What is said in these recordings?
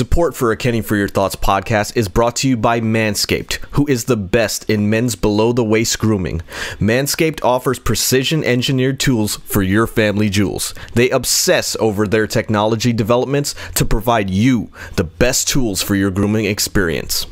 Support for a Kenny for Your Thoughts podcast is brought to you by Manscaped, who is the best in men's below the waist grooming. Manscaped offers precision engineered tools for your family jewels. They obsess over their technology developments to provide you the best tools for your grooming experience.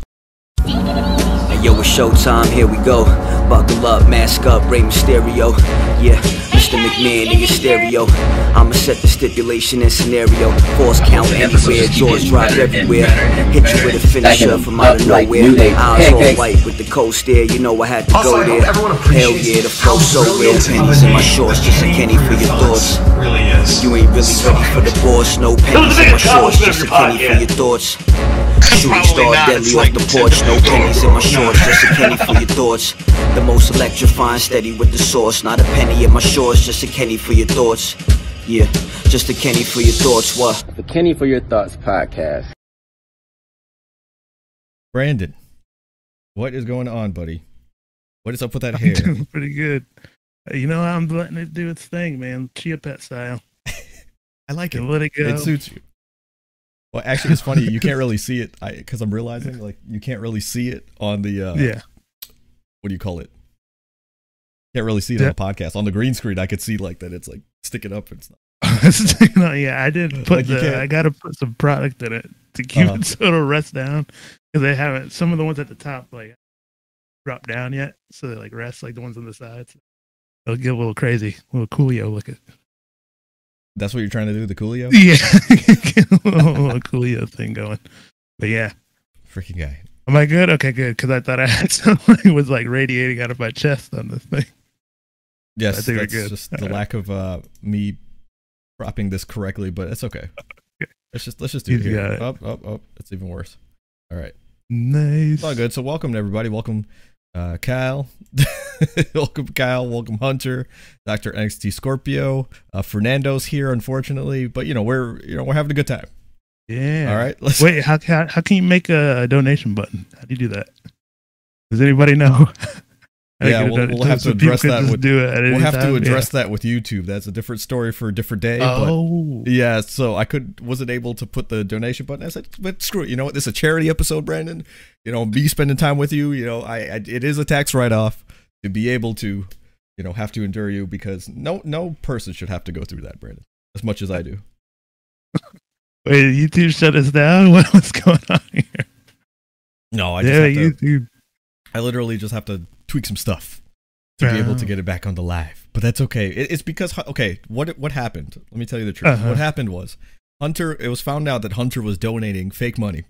Hey, yo, it's showtime, here we go. Buckle up, mask up, Rey Mysterio. Yeah, Mr. McMahon in your stereo. I'ma set the stipulation and scenario. Force count everywhere, jaws drop everywhere. Hit you with a finisher from out of nowhere. Eyes all white with the cold stare, you know I had to go there. Hell yeah, the flow so real. Pennies in my shorts, just a Kenny for your thoughts. You ain't really ready for the boss, no pennies in my shorts, just a penny for your thoughts. Shooting star deadly off the porch, no pennies in my shorts, just a penny for your thoughts. The most electrifying, steady with the sauce, not a penny in my shorts, just a penny for your thoughts. Yeah, just a penny for your thoughts. What? The Kenny for Your Thoughts podcast. Brandon, what is going on, buddy? What is up with that I'm hair? doing pretty good. You know, I'm letting it do its thing, man. Chia pet style. I like it. And let it go. It suits you. Well, actually, it's funny. You can't really see it because I'm realizing like you can't really see it on the uh, yeah. What do you call it? Can't really see it Yeah. on the podcast. On the green screen, I could see like that. It's like sticking up. It's not. no, yeah, I did put Like the. I got to put some product in it to keep Uh-huh. it so it'll rest down because they haven't. Some of the ones at the top like drop down yet, so they like rest like the ones on the sides. It'll get a little crazy, a little coolio look at. That's what you're trying to do. With the Coolio. Yeah, a little, little coolio thing going. But yeah, Freaking guy. am I good? Okay, good. Because I thought I had something was like radiating out of my chest on this thing. Yes, I think that's good. just the Alright. lack of uh, me propping this correctly, but it's okay. Okay. Let's just let's just do it here. Up, up, up. It's even worse. All right. Nice. It's all good. So welcome to everybody. Welcome, uh, Kyle. welcome, Kyle. Welcome, Hunter. Doctor NXT Scorpio. Uh, Fernando's here, unfortunately, but you know we're you know we're having a good time. Yeah. All right. Let's. Wait, how, how how can you make a, donation button? How do you do that? Does anybody know? Yeah, we'll- we'll have to address that with- We'll have to time? address that with YouTube. That's a different story for a different day. Yeah. But Oh, yeah, so I could wasn't able to put the donation button. I said, but screw it. You know what? This is a charity episode, Brandon. You know, me spending time with you. You know, I, I it is a tax write off to be able to, you know, have to endure you because no no person should have to go through that, Brandon. As much as I do. wait, YouTube shut us down. What, what's going on here? No, I just yeah, have to, YouTube. I literally just have to tweak some stuff to be able to get it back on the live. But that's okay. It, it's because okay, what what happened? Let me tell you the truth. Uh-huh. What happened was Hunter. It was found out that Hunter was donating fake money.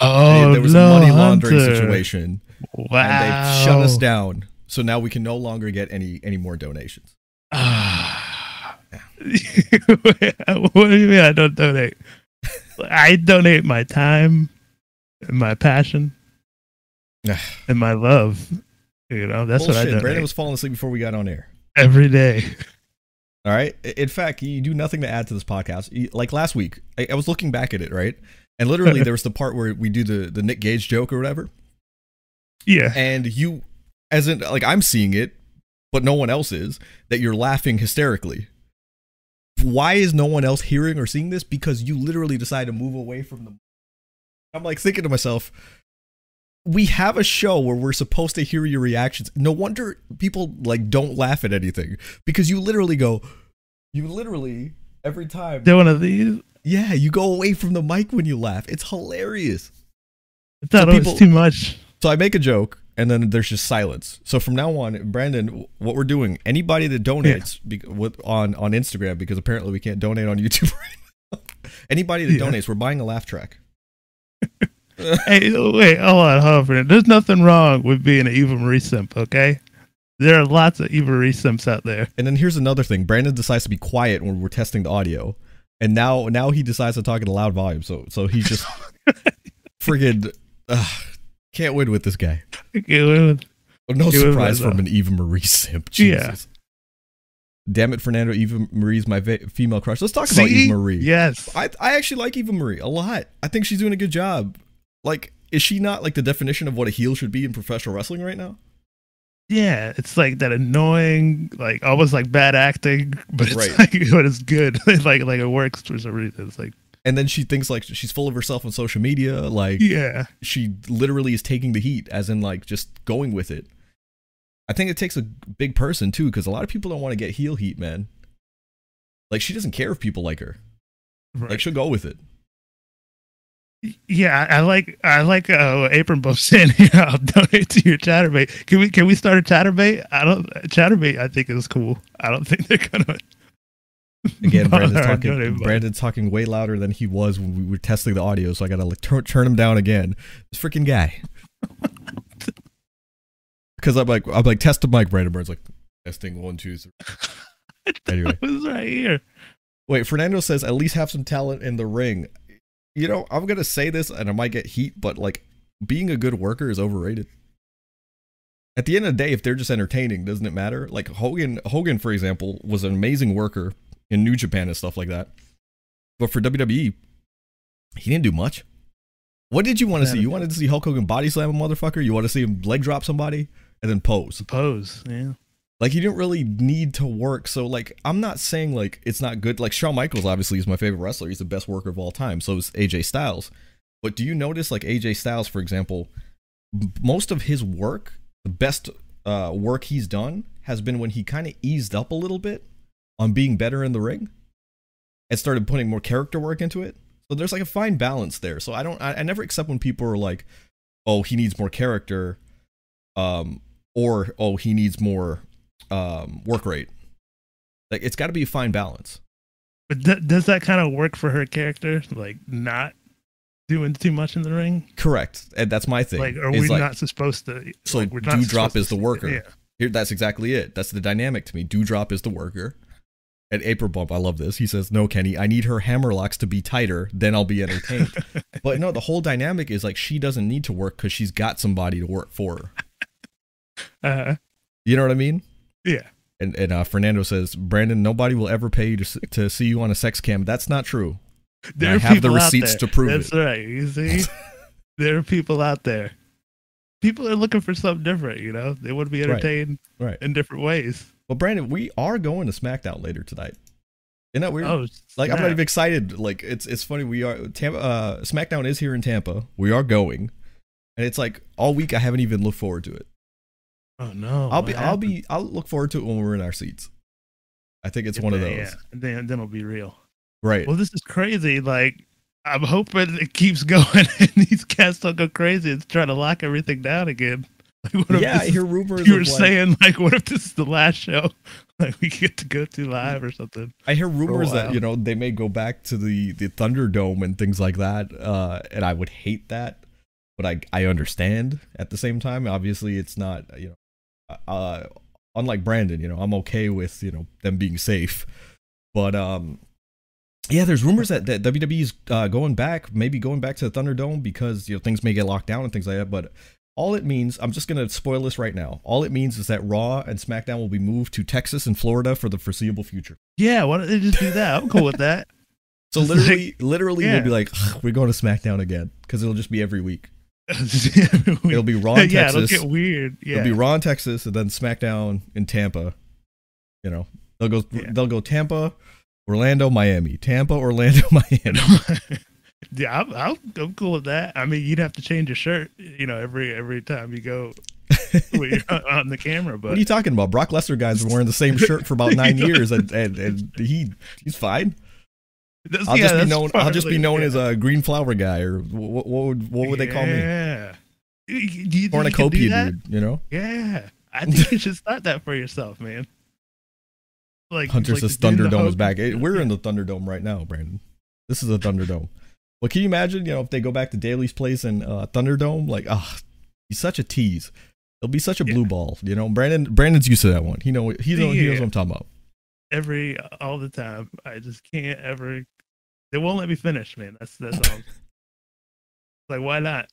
Oh, there was no, a money laundering Hunter. situation, Wow. and they shut us down. So now we can no longer get any any more donations. Ah. what do you mean I don't donate? I donate my time and my passion and my love. You know, that's Bullshit. what I donate Brandon was falling asleep before we got on air. every day. All right. In fact, you do nothing to add to this podcast. Like last week, I, I was looking back at it, right? And literally, there was the part where we do the the Nick Gage joke or whatever. Yeah. and you as in like i'm seeing it but no one else is that you're laughing hysterically why is no one else hearing or seeing this because you literally decide to move away from them i'm like thinking to myself we have a show where we're supposed to hear your reactions no wonder people like don't laugh at anything because you literally go you literally every time They're one of these. yeah you go away from the mic when you laugh it's hilarious I thought So it people- was too much. So I make a joke, and then there's just silence. So from now on, Brandon, what we're doing, anybody that donates be, with, on on Instagram, because apparently we can't donate on YouTube right now. Anybody that Yeah. donates, we're buying a laugh track. hey, wait, hold on, hold on. for a minute. There's nothing wrong with being an Eva Marie simp, okay? There are lots of Eva Marie simps out there. And then here's another thing: Brandon decides to be quiet when we're testing the audio, and now now he decides to talk at a loud volume. So so he just friggin' ugh, can't win with this guy. Okay, well, oh, No surprise from an Eva Marie simp. Yeah. Jesus. Damn it, Fernando. Eva Marie's my va- female crush. Let's talk about See? Eva Marie. Yes. I I actually like Eva Marie a lot. I think she's doing a good job. Like, is she not like the definition of what a heel should be in professional wrestling right now? Yeah, it's like that annoying, like almost like bad acting, but it's Right. like but it's good. like like it works for some reason. It's like and then she thinks like she's full of herself on social media. Like Yeah. she literally is taking the heat, as in like just going with it. I think it takes a big person too, because a lot of people don't want to get heel heat, man. Like she doesn't care if people like her. Right. Like she'll go with it. Yeah, I like I like uh, Apron Bump saying here. I'll donate to your chatterbait. Can we can we start a chatterbait? I don't chatterbait. I think is cool. I don't think they're gonna. Again, Brandon's talking. Brandon's talking way louder than he was when we were testing the audio, so I gotta like turn turn him down again. This freaking guy. Because I'm like I'm like test the mic. Brandon Burns like testing one two three. Anyway. it was right here. Wait, Fernando says at least have some talent in the ring. You know, I'm gonna say this and I might get heat, but like being a good worker is overrated. At the end of the day, if they're just entertaining, doesn't it matter? Like Hogan, Hogan, for example, was an amazing worker in New Japan and stuff like that. But for WWE, he didn't do much. What did you want to see? You wanted to see Hulk Hogan body slam a motherfucker? You want to see him leg drop somebody and then pose? Pose. Yeah. Like you didn't really need to work. So like I'm not saying like it's not good. Like Shawn Michaels obviously is my favorite wrestler. He's the best worker of all time. So is AJ Styles. But do you notice like AJ Styles, for example, most of his work, the best uh, work he's done has been when he kind of eased up a little bit on being better in the ring and started putting more character work into it. So there's like a fine balance there. So I don't I, I never accept when people are like, oh, he needs more character, um, or oh, he needs more um work rate. Like it's got to be a fine balance. But th- does that kind of work for her character? Like not doing too much in the ring? Correct, and that's my thing. Like, are we like, not supposed to? So like, we're not Doudrop is the worker. Yeah. Here, that's exactly it. That's the dynamic to me. Doudrop is the worker. And Apron Bump, I love this. He says, "No, Kenny, I need her hammerlocks to be tighter. Then I'll be entertained." but no, the whole dynamic is like she doesn't need to work because she's got somebody to work for her. Uh, You know what I mean? Yeah. And and uh, Fernando says, "Brandon, nobody will ever pay you to to see you on a sex cam. That's not true. There I have the receipts to prove That's it. That's right. You see, there are people out there. People are looking for something different. You know, they want to be entertained Right. in different ways. Well, Brandon, we are going to SmackDown later tonight. Isn't that weird? Oh, Like I'm not even excited. Like it's it's funny. We are Tampa. Uh, SmackDown is here in Tampa. We are going, and it's like all week I haven't even looked forward to it. Oh no! I'll be I'll be I'll look forward to it when we're in our seats. I think it's one of those. Yeah. Then then it'll be real. Right. Well, this is crazy. Like, I'm hoping it keeps going and these cats don't go crazy and try to lock everything down again. Like, what if yeah, I this is- hear rumors. you were like- saying like, what if this is the last show? Like, we get to go to live or something. I hear rumors that you know they may go back to the the Thunderdome and things like that. Uh, and I would hate that, but I I understand at the same time. Obviously, it's not you know, uh, unlike Brandon. You know, I'm okay with you know them being safe, but um, yeah, there's rumors that that WWE's uh, going back, maybe going back to the Thunderdome because you know things may get locked down and things like that. But all it means, I'm just gonna spoil this right now. All it means is that Raw and SmackDown will be moved to Texas and Florida for the foreseeable future. Yeah, why don't they just do that? I'm cool with that. So literally, literally, yeah. we'll be like, we're going to SmackDown again because it'll just be every week. it'll be Raw in yeah, it'll Texas. get weird. Yeah, It'll be Raw in Texas and then SmackDown in Tampa. You know, they'll go, Yeah. they'll go Tampa, Orlando, Miami, Tampa, Orlando, Miami. yeah, I'm, I'm, I'm cool with that. I mean, you'd have to change your shirt, you know, every every time you go when you're on- on the camera. But what are you talking about? Brock Lesnar guy's been wearing the same shirt for about nine years, and and, and he he's fine. I'll yeah, just be known. I'll just be known yeah. as a green flower guy, or what, what would what would they call me? Yeah. You- you- do you think you can do Cornucopia that? dude. You know, Yeah, I think you should start that for yourself, man. Like Hunter like says Thunderdome is back. It- we're in the Thunderdome right now, Brandon. This is a Thunderdome. Well, can you imagine? You know, if they go back to Daily's place and uh, Thunderdome, like, ah, he's such a tease. It'll be such a blue ball. You know, Brandon. Brandon's used to that one. He know. He know. He knows what I'm talking about. every all the time. I just can't ever. They won't let me finish, man. That's that's all. like why not?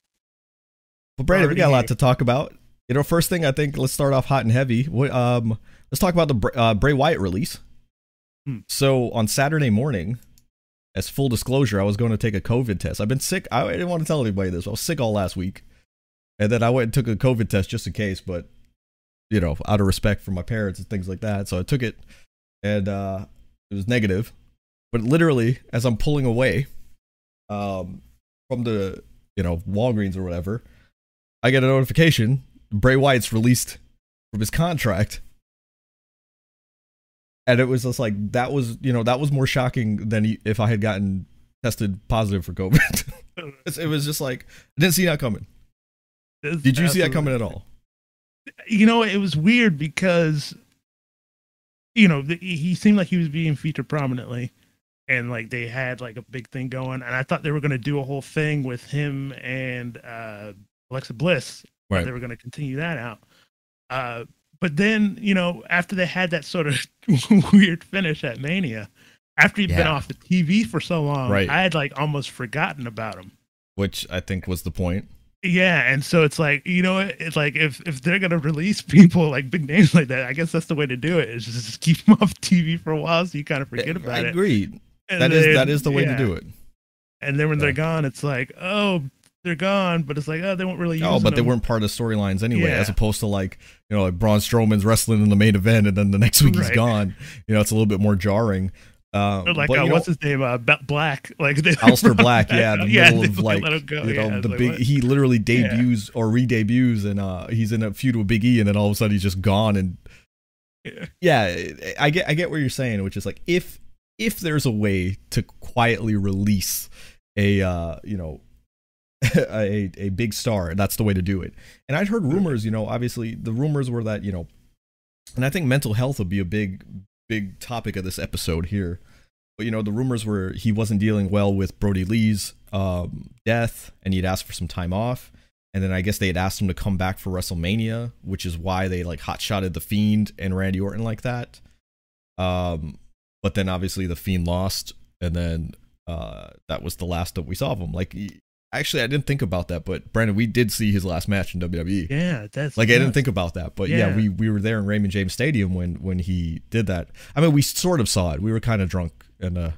But Brandon, we got a lot here. to talk about. You know, first thing I think let's start off hot and heavy. What, um, let's talk about the uh, Bray Wyatt release. Hmm. So on Saturday morning, as full disclosure, I was going to take a COVID test. I've been sick. I didn't want to tell anybody this. I was sick all last week, and then I went and took a COVID test just in case. But you know, out of respect for my parents and things like that, so I took it, and uh, it was negative. But literally, as I'm pulling away, um, from the you know Walgreens or whatever, I get a notification Bray Wyatt's released from his contract, and it was just like that was you know that was more shocking than if I had gotten tested positive for COVID. it was just like I didn't see that coming. Did you see that coming at all? You know, it was weird because you know he seemed like he was being featured prominently and like they had like a big thing going and i thought they were going to do a whole thing with him and uh alexa bliss right they were going to continue that out uh but then you know after they had that sort of weird finish at mania after he'd yeah. been off the tv for so long right. i had like almost forgotten about him which i think was the point yeah, and so it's like you know, it's like if if they're gonna release people like big names like that, I guess that's the way to do it. Is just keep them off TV for a while so you kind of forget about I it. I agree. And that is that is the way yeah. to do it. And then when yeah. they're gone, it's like, oh, they're gone, but it's like, oh, they weren't really. Oh, but them. they weren't part of the storylines anyway. Yeah. As opposed to like, you know, like Braun Strowman's wrestling in the main event, and then the next week right. he's gone. You know, it's a little bit more jarring. Uh, like but, uh, what's know, his name? Uh, Black, like Aleister Black, yeah, the yeah, middle of like you know the like, big. What? He literally debuts yeah. or re-debuts, and uh, he's in a feud with Big E, and then all of a sudden he's just gone. And yeah. yeah, I get I get what you're saying, which is like if if there's a way to quietly release a uh, you know a a big star, that's the way to do it. And I'd heard rumors, you know, obviously the rumors were that you know, and I think mental health would be a big big topic of this episode here. But you know, the rumors were he wasn't dealing well with Brodie Lee's um, death, and he'd asked for some time off. And then I guess they had asked him to come back for WrestleMania, which is why they like hot shotted the Fiend and Randy Orton like that. Um, but then obviously the Fiend lost, and then uh, that was the last that we saw of him. Like, actually, I didn't think about that, but Brandon, we did see his last match in WWE. Yeah, that's like nuts. I didn't think about that, but yeah. yeah. we we were there in Raymond James Stadium when when he did that. I mean, we sort of saw it. We were kind of drunk, and uh,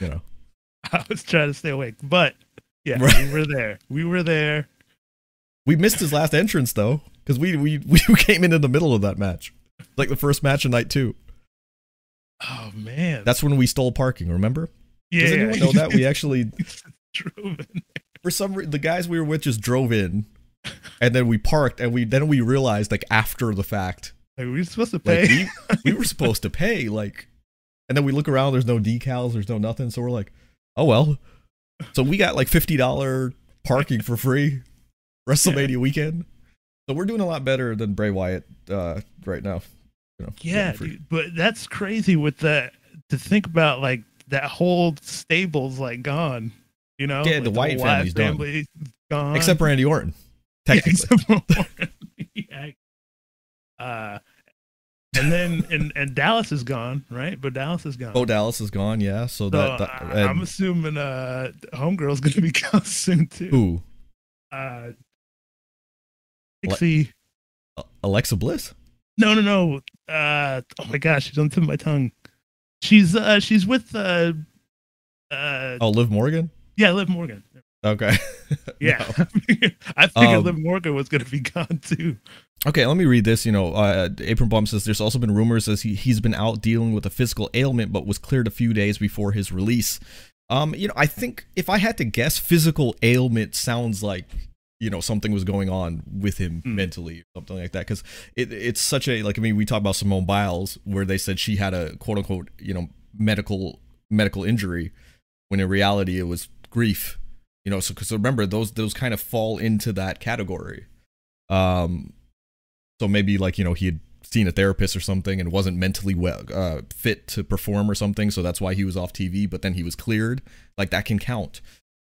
you know, I was trying to stay awake, but yeah, right. we were there. We were there. We missed his last entrance though, because we we we came in in the middle of that match, like the first match of night two. Oh man, that's when we stole parking. Remember? Yeah. Does anyone know that we actually drove in? For some reason, the guys we were with just drove in, and then we parked, and we then we realized like after the fact, like we were supposed to pay. Like, we, we were supposed to pay, like, and then we look around. There's no decals. There's no nothing. So we're like, oh well. So we got like fifty dollar parking for free, WrestleMania yeah. weekend. So we're doing a lot better than Bray Wyatt uh, right now know, yeah, dude, but that's crazy with that to think about like that whole stable's like gone. You know, yeah, like the Wyatt family's family gone, except Randy Orton. Technically, yeah, Orton. yeah. Uh, and then and and Dallas is gone, right? But Dallas is gone. Oh, Dallas is gone. Yeah, so, so that, that I, I'm assuming uh, Homegirl's going to be gone soon too. Who? Uh, Dixie. Alexa Bliss. No, no, no. Uh, oh my gosh, she's on the tip of my tongue. She's uh, she's with uh, uh. Oh, Liv Morgan. Yeah, Liv Morgan. Okay. yeah, I figured um, Liv Morgan was gonna be gone too. Okay, let me read this. You know, uh, Apron Bump says there's also been rumors as he he's been out dealing with a physical ailment, but was cleared a few days before his release. Um, you know, I think if I had to guess, physical ailment sounds like you know something was going on with him mm. mentally or something like that. Because it, it's such a like i mean we talk about simone biles where they said she had a quote unquote you know medical medical injury when in reality it was grief you know so because remember those those kind of fall into that category. Um so maybe like you know he had seen a therapist or something and wasn't mentally well uh, fit to perform or something so that's why he was off tv but then he was cleared. Like that can count.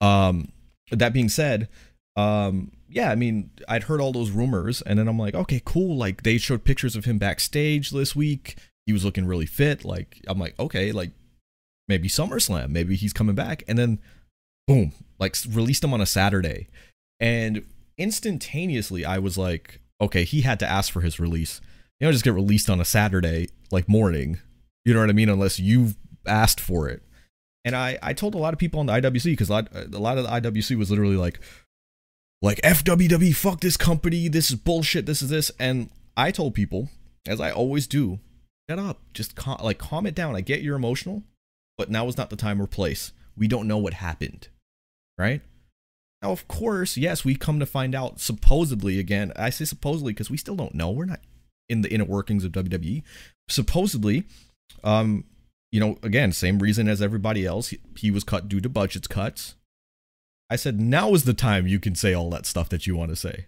Um that being said um yeah i mean i'd heard all those rumors and then i'm like okay cool like they showed pictures of him backstage this week he was looking really fit like i'm like okay like maybe SummerSlam, maybe he's coming back. And then boom, like released him on a Saturday. And instantaneously I was like, okay, he had to ask for his release. You know, just get released on a Saturday, like morning. You know what I mean? Unless you've asked for it. And I, I told a lot of people on the IWC because a lot, a lot of the IWC was literally like, like FWW, fuck this company, this is bullshit, this is this. And I told people, as I always do, shut up, just cal- like calm it down. I get you're emotional, but now is not the time or place. We don't know what happened. right? Now, of course, yes, we come to find out supposedly again. I say supposedly because we still don't know. We're not in the inner workings of WWE. Supposedly, um, you know, again, same reason as everybody else. He, he was cut due to budget cuts. I said now is the time you can say all that stuff that you want to say.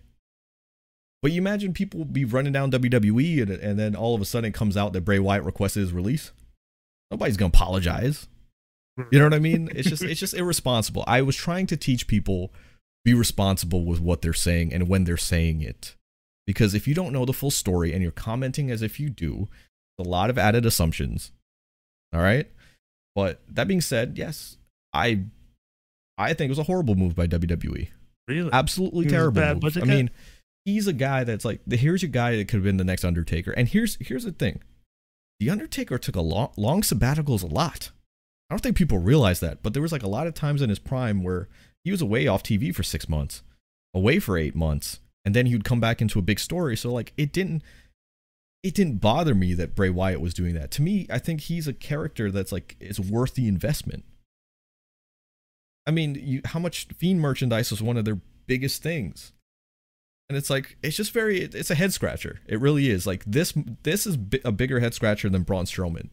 But you imagine people be running down WWE and, and then all of a sudden it comes out that Bray Wyatt requested his release. Nobody's gonna apologize. You know what I mean? It's just it's just irresponsible. I was trying to teach people be responsible with what they're saying and when they're saying it. Because if you don't know the full story and you're commenting as if you do, it's a lot of added assumptions. All right? But that being said, yes, I I think it was a horrible move by WWE. Really? Absolutely terrible. Move. I mean, he's a guy that's like here's a guy that could have been the next Undertaker. And here's here's the thing. The Undertaker took a long long sabbaticals a lot. I don't think people realize that, but there was like a lot of times in his prime where he was away off TV for 6 months, away for 8 months, and then he would come back into a big story. So like it didn't it didn't bother me that Bray Wyatt was doing that. To me, I think he's a character that's like is worth the investment. I mean, you, how much Fiend merchandise was one of their biggest things. And it's like it's just very it's a head scratcher. It really is. Like this this is a bigger head scratcher than Braun Strowman.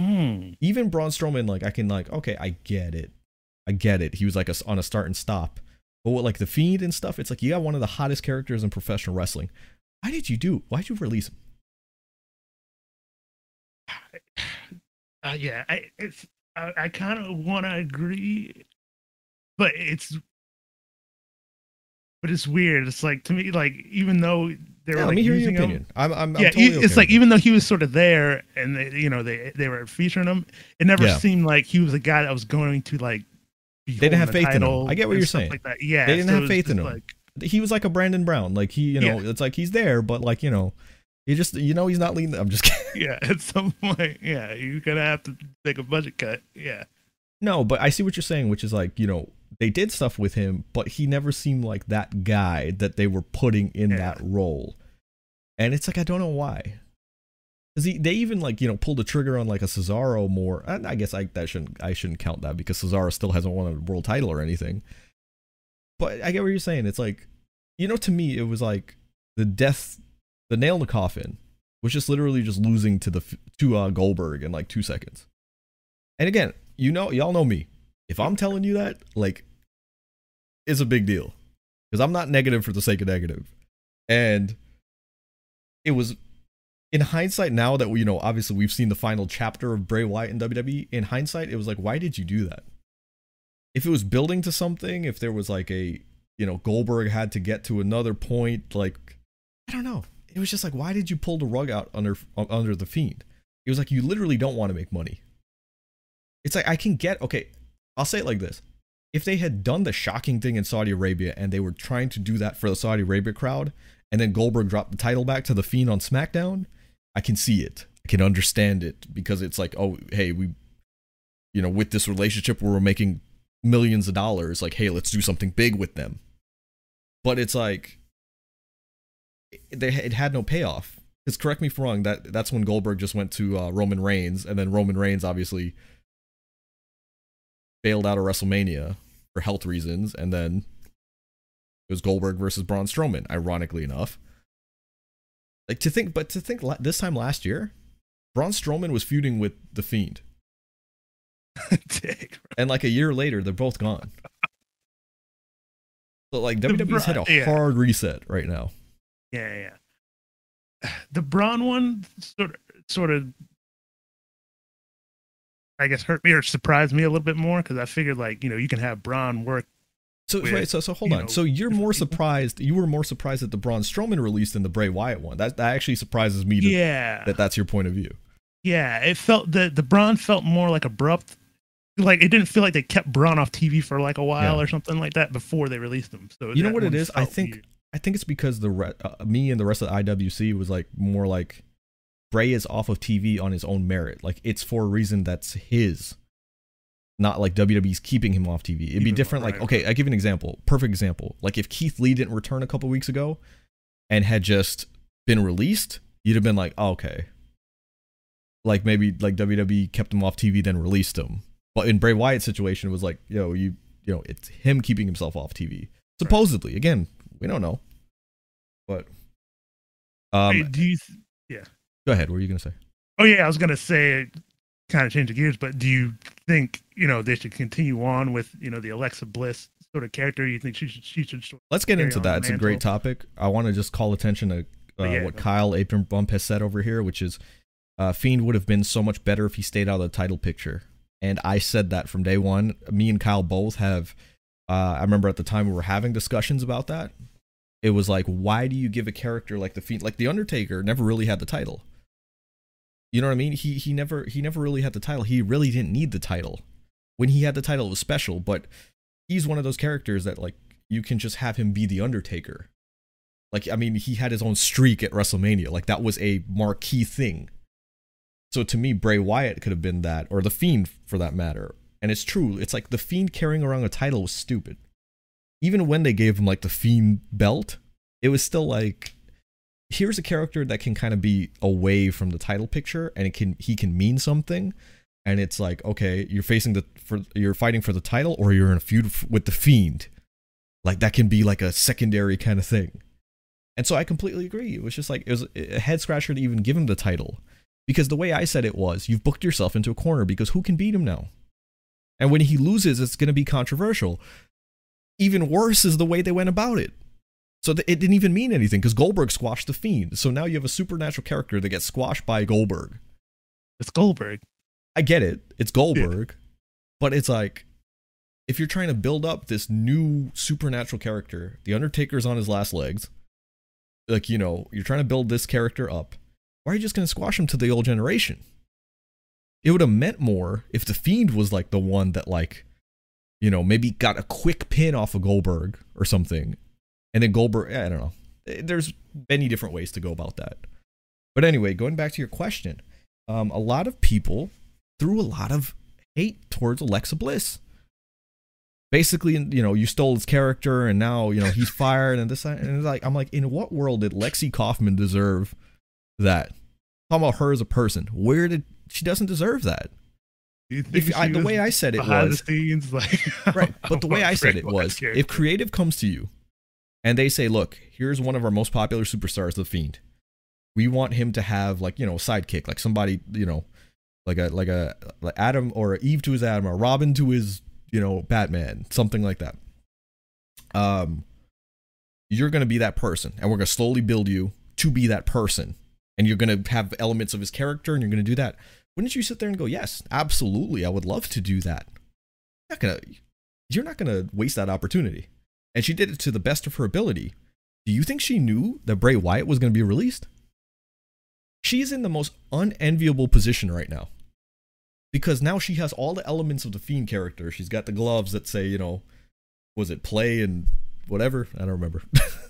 Mm. even Braun Strowman like I can like okay I get it. I get it. He was like a, on a start and stop. But with like the Fiend and stuff it's like you got one of the hottest characters in professional wrestling. Why did you do why did you release him? Uh, yeah I it's I, I kind of want to agree but it's but it's weird. It's like to me, like even though they were yeah, like, let me hear your opinion. Him, I'm, I'm, yeah, I'm totally it's like even though he was sort of there and they, you know, they they were featuring him, it never yeah. seemed like he was a guy that was going to like. they didn't have faith in him. I get what you're saying. Like that. Yeah, they didn't so have faith in him. Like, he was like a Brandon Brown. Like he, you know, yeah. it's like he's there, but like you know, you just you know he's not leading. I'm just kidding. Yeah, at some point, yeah, you're gonna have to take a budget cut. Yeah. No, but I see what you're saying, which is like you know they did stuff with him, but he never seemed like that guy that they were putting in yeah. that role. And it's like I don't know why. Cause he, they even like you know pulled the trigger on like a Cesaro more. And I guess I that shouldn't I shouldn't count that because Cesaro still hasn't won a world title or anything. But I get what you're saying. It's like you know to me it was like the death, the nail in the coffin was just literally just losing to the to uh, Goldberg in like two seconds. And again, you know y'all know me if I'm telling you that, like, it's a big deal because I'm not negative for the sake of negative. And it was in hindsight now that we, you know, obviously we've seen the final chapter of Bray Wyatt in WWE. In hindsight, it was like, why did you do that? If it was building to something, if there was like a, you know, Goldberg had to get to another point, like, I don't know. It was just like, why did you pull the rug out under under the fiend? It was like you literally don't want to make money. It's like I can get okay. I'll say it like this. If they had done the shocking thing in Saudi Arabia and they were trying to do that for the Saudi Arabia crowd, and then Goldberg dropped the title back to the Fiend on SmackDown, I can see it. I can understand it because it's like, oh, hey, we, you know, with this relationship where we're making millions of dollars, like, hey, let's do something big with them. But it's like, it, it had no payoff. Because correct me if I'm wrong, that that's when Goldberg just went to uh, Roman Reigns, and then Roman Reigns obviously bailed out of WrestleMania for health reasons, and then it was Goldberg versus Braun Strowman. Ironically enough, like to think, but to think this time last year, Braun Strowman was feuding with the Fiend, and like a year later, they're both gone. So like WWE's had a hard reset right now. Yeah, yeah. The Braun one sort of, sort of I guess hurt me or surprised me a little bit more because I figured like you know you can have Braun work. So with, wait, so so hold on. Know, so you're more surprised. You were more surprised that the Braun Strowman release than the Bray Wyatt one. That that actually surprises me. To, yeah. That that's your point of view. Yeah, it felt the the Braun felt more like abrupt. Like it didn't feel like they kept Braun off TV for like a while yeah. or something like that before they released him. So you know what it is? I think weird. I think it's because the re- uh, me and the rest of the IWC was like more like Bray is off of TV on his own merit. Like it's for a reason that's his, not like WWE's keeping him off TV. It'd be different. Like okay, I give you an example. Perfect example. Like if Keith Lee didn't return a couple weeks ago, and had just been released, you'd have been like, oh, okay. Like maybe like WWE kept him off TV then released him. But in Bray Wyatt's situation, it was like, yo, you you know it's him keeping himself off TV. Supposedly, again, we don't know. But um, Hey, do you? th- go ahead. What were you gonna say? Oh yeah, I was gonna say, kind of change the gears, but do you think you know they should continue on with you know the Alexa Bliss sort of character? You think she should she should sort Let's get into that. It's a great topic. I want to just call attention to uh, yeah, what Kyle Apron Bump has said over here, which is uh, Fiend would have been so much better if he stayed out of the title picture. And I said that from day one. Me and Kyle both have. Uh, I remember at the time we were having discussions about that. It was like, why do you give a character like the Fiend, like the Undertaker, never really had the title? You know what I mean? He he never he never really had the title. He really didn't need the title. When he had the title, it was special. But he's one of those characters that like you can just have him be the Undertaker. Like I mean, he had his own streak at WrestleMania. Like that was a marquee thing. So to me, Bray Wyatt could have been that, or the Fiend for that matter. And it's true. It's like the Fiend carrying around a title was stupid. Even when they gave him like the Fiend belt, it was still like, here's a character that can kind of be away from the title picture, and it can he can mean something. And it's like, okay, you're facing the for you're fighting for the title, or you're in a feud with the Fiend. Like that can be like a secondary kind of thing. And so I completely agree. It was just like it was a head scratcher to even give him the title. Because the way I said it was, you've booked yourself into a corner because who can beat him now? And when he loses, it's going to be controversial. Even worse is the way they went about it. So th- it didn't even mean anything because Goldberg squashed the Fiend. So now you have a supernatural character that gets squashed by Goldberg. It's Goldberg. I get it. It's Goldberg. But it's like, if you're trying to build up this new supernatural character, The Undertaker's on his last legs. Like, you know, you're trying to build this character up. Why are you just going to squash him to the old generation? It would have meant more if The Fiend was like the one that, like, you know, maybe got a quick pin off of Goldberg or something. And then Goldberg, I don't know. There's many different ways to go about that. But anyway, going back to your question, um, a lot of people threw a lot of hate towards Alexa Bliss. Basically, you know, you stole his character, and now you know he's fired, and this, and it's like, I'm like, in what world did Lexi Kaufman deserve that? Talking about her as a person, where did she doesn't deserve that? Do you think If I, the way I said it was scenes, like right, but the way I said it was, character. if creative comes to you, and they say, look, here's one of our most popular superstars, the Fiend. We want him to have like you know a sidekick, like somebody you know, like a like a like Adam or Eve to his Adam or Robin to his you know Batman, something like that. Um, you're gonna be that person, and we're gonna slowly build you to be that person, and you're gonna have elements of his character, and you're gonna do that. Wouldn't you sit there and go, yes, absolutely, I would love to do that. You're not gonna, you're not gonna waste that opportunity. And she did it to the best of her ability. Do you think she knew that Bray Wyatt was gonna be released? She's in the most unenviable position right now. Because now she has all the elements of the Fiend character. She's got the gloves that say, you know, was it play and whatever? I don't remember.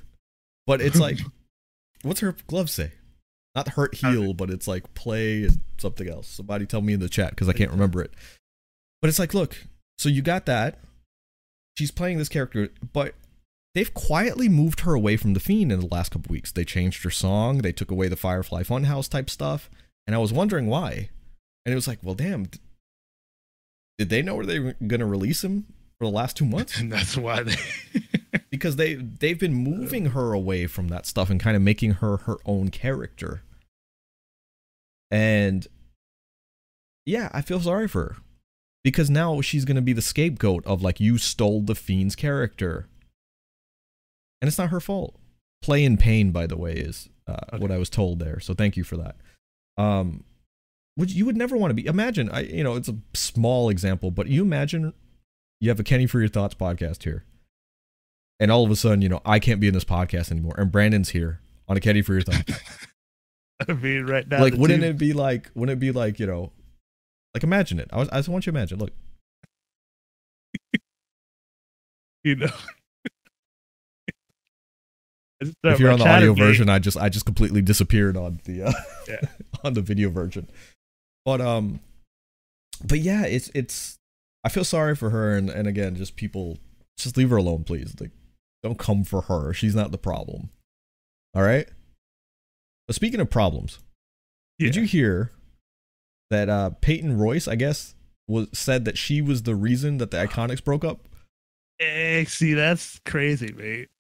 but it's like, what's her gloves say? Not hurt heal, but it's like play and something else. Somebody tell me in the chat because I can't remember it. But it's like, look, so you got that. She's playing this character, but they've quietly moved her away from the Fiend in the last couple weeks. They changed her song, they took away the Firefly Funhouse type stuff, and I was wondering why. And it was like, well, damn, did they know where they were going to release him for the last two months? and that's why they. Because they they've been moving her away from that stuff and kind of making her her own character. And yeah, I feel sorry for her because now she's going to be the scapegoat of like you stole the fiend's character. And it's not her fault. Play in pain by the way is uh, what I was told there. So thank you for that. Um would you would never want to be imagine I you know it's a small example but you imagine you have a Kenny for your thoughts podcast here and all of a sudden, you know, I can't be in this podcast anymore, and Brandon's here on a Kenny for your thoughts. I mean, right now, like, wouldn't two- it be like, wouldn't it be like, you know, like imagine it. I, was, I just want you to imagine. Look, You know. If you're on the audio version, I just, I just completely disappeared on the, uh, Yeah. on the video version. But um, but yeah, it's it's. I feel sorry for her, and and again, just people, just leave her alone, please. Like, don't come for her. She's not the problem. All right. But speaking of problems, Did you hear that uh, Peyton Royce, I guess, was said that she was the reason that the Iconics broke up? Hey, see, that's crazy, mate.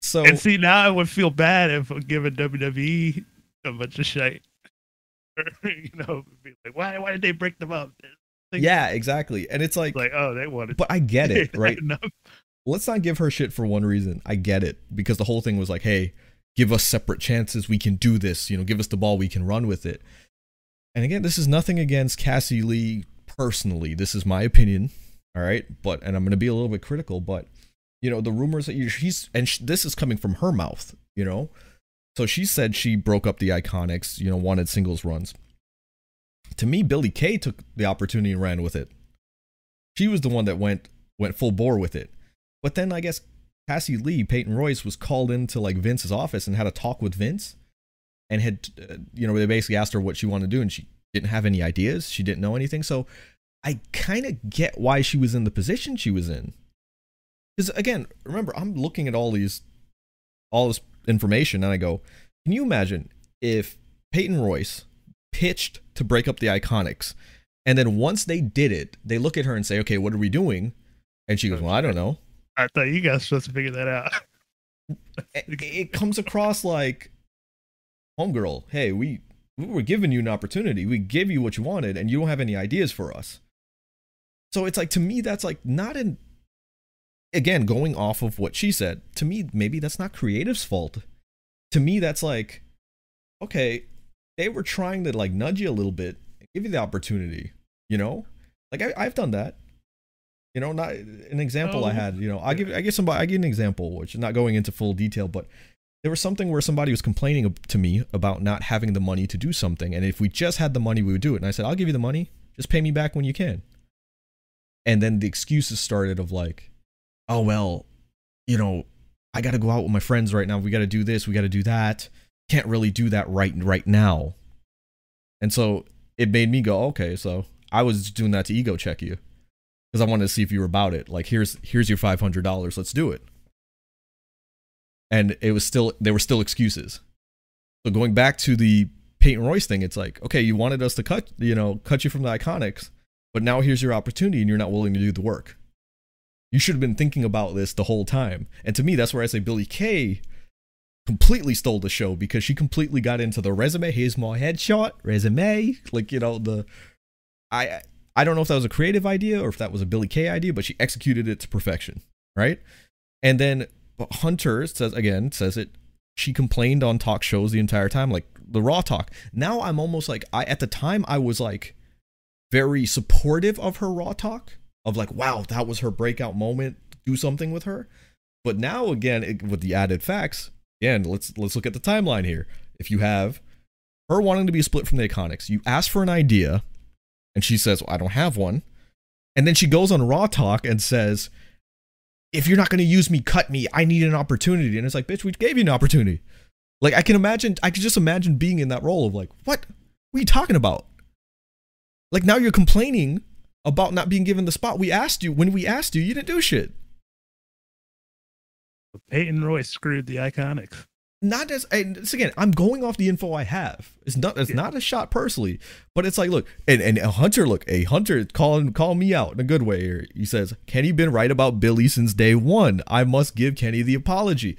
So and see, now I would feel bad if I'm giving WWE a bunch of shit. you know, be like, why, why did they break them up? yeah, exactly. And it's like, like, oh, they wanted. But I get it, right? Let's not give her shit for one reason. I get it because the whole thing was like, hey, give us separate chances. We can do this. You know, give us the ball. We can run with it. And again, this is nothing against Cassie Lee personally. This is my opinion. All right, but and I'm going to be a little bit critical, but you know the rumors that you she's and this is coming from her mouth. You know, so she said she broke up the Iconics. You know, wanted singles runs. To me, Billie Kay took the opportunity and ran with it. She was the one that went went full bore with it. But then I guess Cassie Lee, Peyton Royce, was called into like Vince's office and had a talk with Vince, and had uh, you know they basically asked her what she wanted to do, and she didn't have any ideas. She didn't know anything. So I kind of get why she was in the position she was in. Because again, remember, I'm looking at all these, all this information, and I go, can you imagine if Peyton Royce pitched to break up the Iconics, and then once they did it, they look at her and say, okay, what are we doing? And she goes, well, I don't know. I thought you guys supposed to figure that out. it, it comes across like, homegirl, hey, we we were giving you an opportunity. We gave you what you wanted, and you don't have any ideas for us. So it's like to me that's like not in again going off of what she said. To me maybe that's not creative's fault. To me that's like okay, they were trying to like nudge you a little bit give you the opportunity, you know? Like I, I've done that. You know, not an example I Oh, had, you know, I give I give somebody I give an example, which is not going into full detail, but there was something where somebody was complaining to me about not having the money to do something, and if we just had the money, we would do it. And I said, I'll give you the money, just pay me back when you can. And then the excuses started of like, oh well, you know, I got to go out with my friends right now. We got to do this, we got to do that. Can't really do that right right now. And so it made me go, okay, so I was doing that to ego check you because I wanted to see if you were about it. Like here's here's your five hundred dollars. Let's do it. And it was still there were still excuses. So going back to the Peyton Royce thing, it's like okay, you wanted us to cut you know cut you from the Iconics, but now here's your opportunity, and you're not willing to do the work. You should have been thinking about this the whole time. And to me, that's where I say Billie Kay completely stole the show because she completely got into the resume. Here's my headshot, resume. Like, you know, the I I don't know if that was a creative idea or if that was a Billie Kay idea, but she executed it to perfection, right? And then Hunter says again, says it she complained on talk shows the entire time, like the raw talk. Now I'm almost like I at the time I was like very supportive of her raw talk, of like, wow, that was her breakout moment, do something with her. But now again, it, with the added facts, again, let's let's look at the timeline here. If you have her wanting to be split from the Iconics, you ask for an idea, and she says, well, "I don't have one," and then she goes on Raw Talk and says, "If you're not going to use me, cut me. I need an opportunity." And it's like, "Bitch, we gave you an opportunity." Like I can imagine, I can just imagine being in that role of like, "What? What are you talking about?" Like now you're complaining about not being given the spot. We asked you when we asked you, you didn't do shit. Peyton Royce screwed the Iconics. Not as and it's again i'm going off the info i have. It's not it's Yeah. not a shot personally but it's like look and and a hunter look a hunter calling call me out in a good way here. He says kenny been right about billie since day one. I must give kenny the apology.